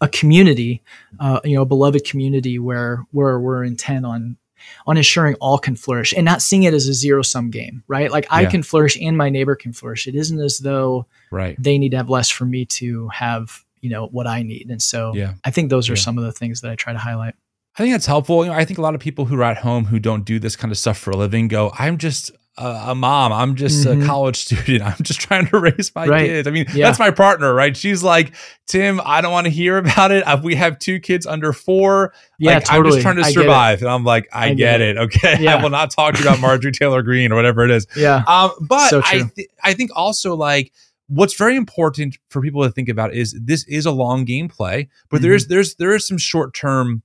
a community, uh, you know, a beloved community where where we're intent on on ensuring all can flourish and not seeing it as a zero sum game, right? Like I Yeah. can flourish and my neighbor can flourish. It isn't as though Right. they need to have less for me to have, you know, what I need. And so Yeah. I think those are Yeah. some of the things that I try to highlight. I think that's helpful. You know, I think a lot of people who are at home who don't do this kind of stuff for a living go, I'm just a, a mom. I'm just Mhm. a college student. I'm just trying to raise my Right. kids. I mean, Yeah. that's my partner, right? She's like, Tim, I don't want to hear about it. We have two kids under four. Yeah, like, I'm just trying to I get it. survive. And I'm like, I, I get, get it. Okay. Yeah. I will not talk to you about Marjorie Taylor Greene or whatever it is. Yeah. Um, but So I, th- I think also like what's very important for people to think about is this is a long game play, but Mm-hmm. there's there's there is some short term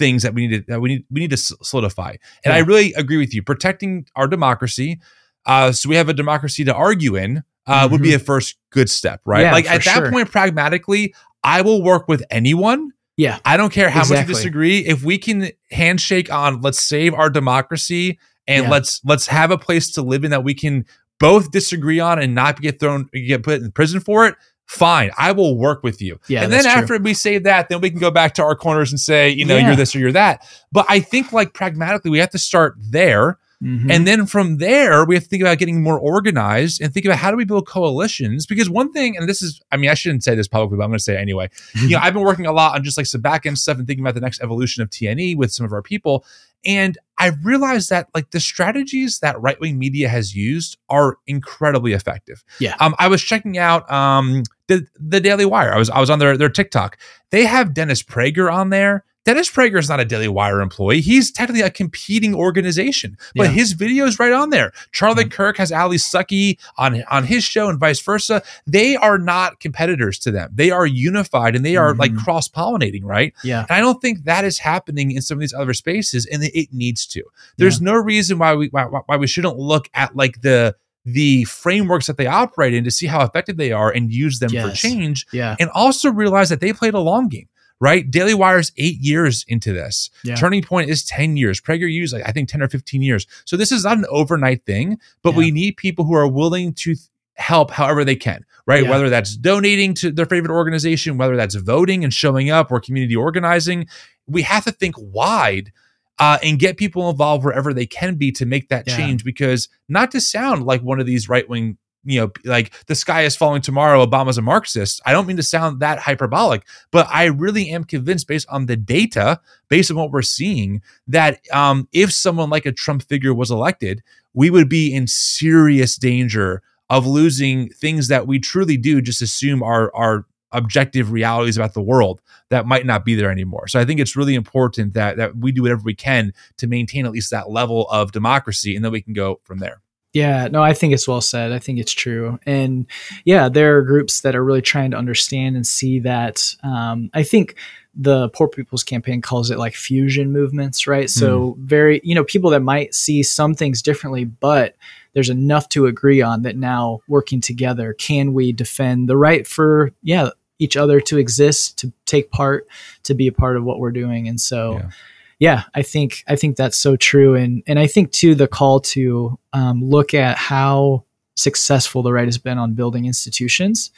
things that we need to that we need we need to solidify. And I really agree with you. Protecting our democracy, uh, so we have a democracy to argue in, uh, would be a first good step, right? Mm-hmm. Yeah, like at that sure. point, pragmatically, I will work with anyone. Yeah. I don't care how much Exactly. you disagree. If we can handshake on let's save our democracy and Yeah. let's let's have a place to live in that we can both disagree on and not get thrown get put in prison for it, fine. I will work with you. Yeah, and then that's true. after we say that, then we can go back to our corners and say, you know, Yeah. you're this or you're that. But I think like pragmatically, we have to start there. Mhm. And then from there, we have to think about getting more organized and think about how do we build coalitions? Because one thing, and this is, I mean, I shouldn't say this publicly, but I'm going to say it anyway. you know, I've been working a lot on just like some back end stuff and thinking about the next evolution of TNE with some of our people. And I realized that like the strategies that right wing media has used are incredibly effective. Yeah. Um, I was checking out um the the Daily Wire. I was I was on their their TikTok. They have Dennis Prager on there. Dennis Prager is not a Daily Wire employee. He's technically a competing organization, but Yeah. his video is right on there. Charlie Kirk has Allie Stuckey on on his show and vice versa. They are not competitors to them. They are unified and they are like Mhm. cross pollinating, right? yeah. And I don't think that is happening in some of these other spaces, and it needs to. There's no reason why we why, why we shouldn't look at like the the frameworks that they operate in to see how effective they are and use them for change, Yeah. and also realize that they played a long game. Right, Daily Wire's eight years into this. Yeah. Turning Point is ten years. Prager used like I think ten or fifteen years. So this is not an overnight thing, but Yeah. we need people who are willing to th- help however they can. Right, Yeah. whether that's donating to their favorite organization, whether that's voting and showing up, or community organizing. We have to think wide uh, and get people involved wherever they can be to make that Yeah. change. Because not to sound like one of these right wing, you know, like the sky is falling tomorrow, Obama's a Marxist. I don't mean to sound that hyperbolic, but I really am convinced based on the data, based on what we're seeing, that um, if someone like a Trump figure was elected, we would be in serious danger of losing things that we truly do just assume are are objective realities about the world that might not be there anymore. So I think it's really important that that we do whatever we can to maintain at least that level of democracy, and then we can go from there. Yeah, no, I think it's well said. I think it's true. And yeah, there are groups that are really trying to understand and see that. Um, I think the Poor People's Campaign calls it like fusion movements, right? So, very, you know, people that might see some things differently, but there's enough to agree on that now working together, can we defend the right for, yeah, each other to exist, to take part, to be a part of what we're doing? And so, Yeah. yeah i think i think that's so true and and i think too the call to um, look at how successful the right has been on building institutions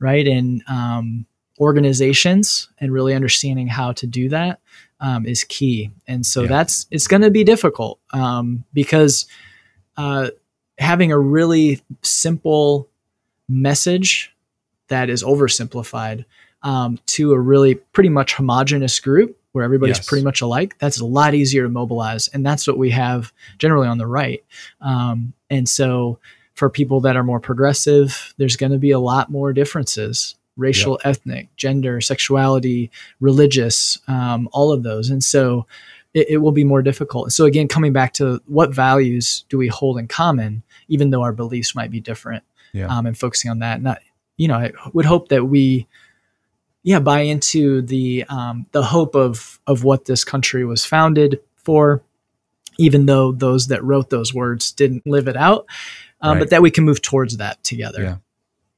right and um, organizations and really understanding how to do that um, is key and so Yeah. that's it's going to be difficult um, because uh, having a really simple message that is oversimplified um, to a really pretty much homogenous group where everybody's Yes. pretty much alike, that's a lot easier to mobilize. And that's what we have generally on the right. Um, and so for people that are more progressive, there's going to be a lot more differences racial, ethnic, gender, sexuality, religious, um, all of those. And so it, it will be more difficult. So again, coming back to what values do we hold in common, even though our beliefs might be different, Yeah. um, and focusing on that. Not, you know, I would hope that we, yeah, buy into the um, the hope of of what this country was founded for, even though those that wrote those words didn't live it out. Um, Right. But that we can move towards that together. Yeah.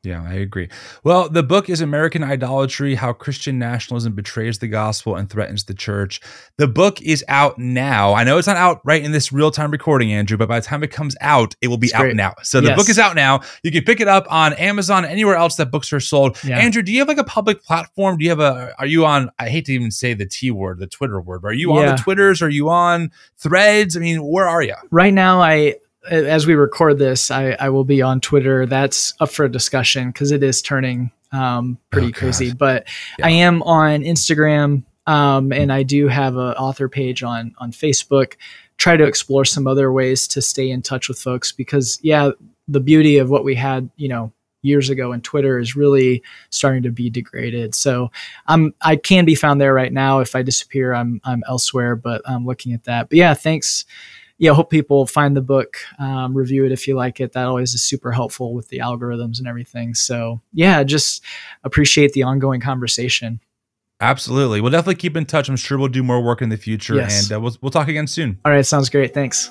Yeah, I agree. Well, the book is American Idolatry How Christian Nationalism Betrays the Gospel and Threatens the Church. The book is out now. I know it's not out right in this real time recording, Andrew, but by the time it comes out, it will be It's out great. now. So the Yes. book is out now. You can pick it up on Amazon, anywhere else that books are sold. Yeah. Andrew, do you have like a public platform? Do you have a, are you on, I hate to even say the T word, the Twitter word, but are you on the Twitters? Are you on threads? I mean, where are you? right now i as we record this i, I will be on twitter. That's up for discussion because it is turning um, pretty Oh, crazy. But Yeah. i am on instagram um, and i do have an author page on on facebook. Try to explore some other ways to stay in touch with folks because yeah the beauty of what we had you know years ago in twitter is really starting to be degraded. So i'm i can be found there right now. If i disappear i'm i'm elsewhere but i'm looking at that. But yeah thanks yeah, hope people find the book, um, review it if you like it. That always is super helpful with the algorithms and everything. So, yeah, just appreciate the ongoing conversation. Absolutely. We'll definitely keep in touch. I'm sure we'll do more work in the future Yes. and uh, we'll, we'll talk again soon. All right, sounds great. Thanks.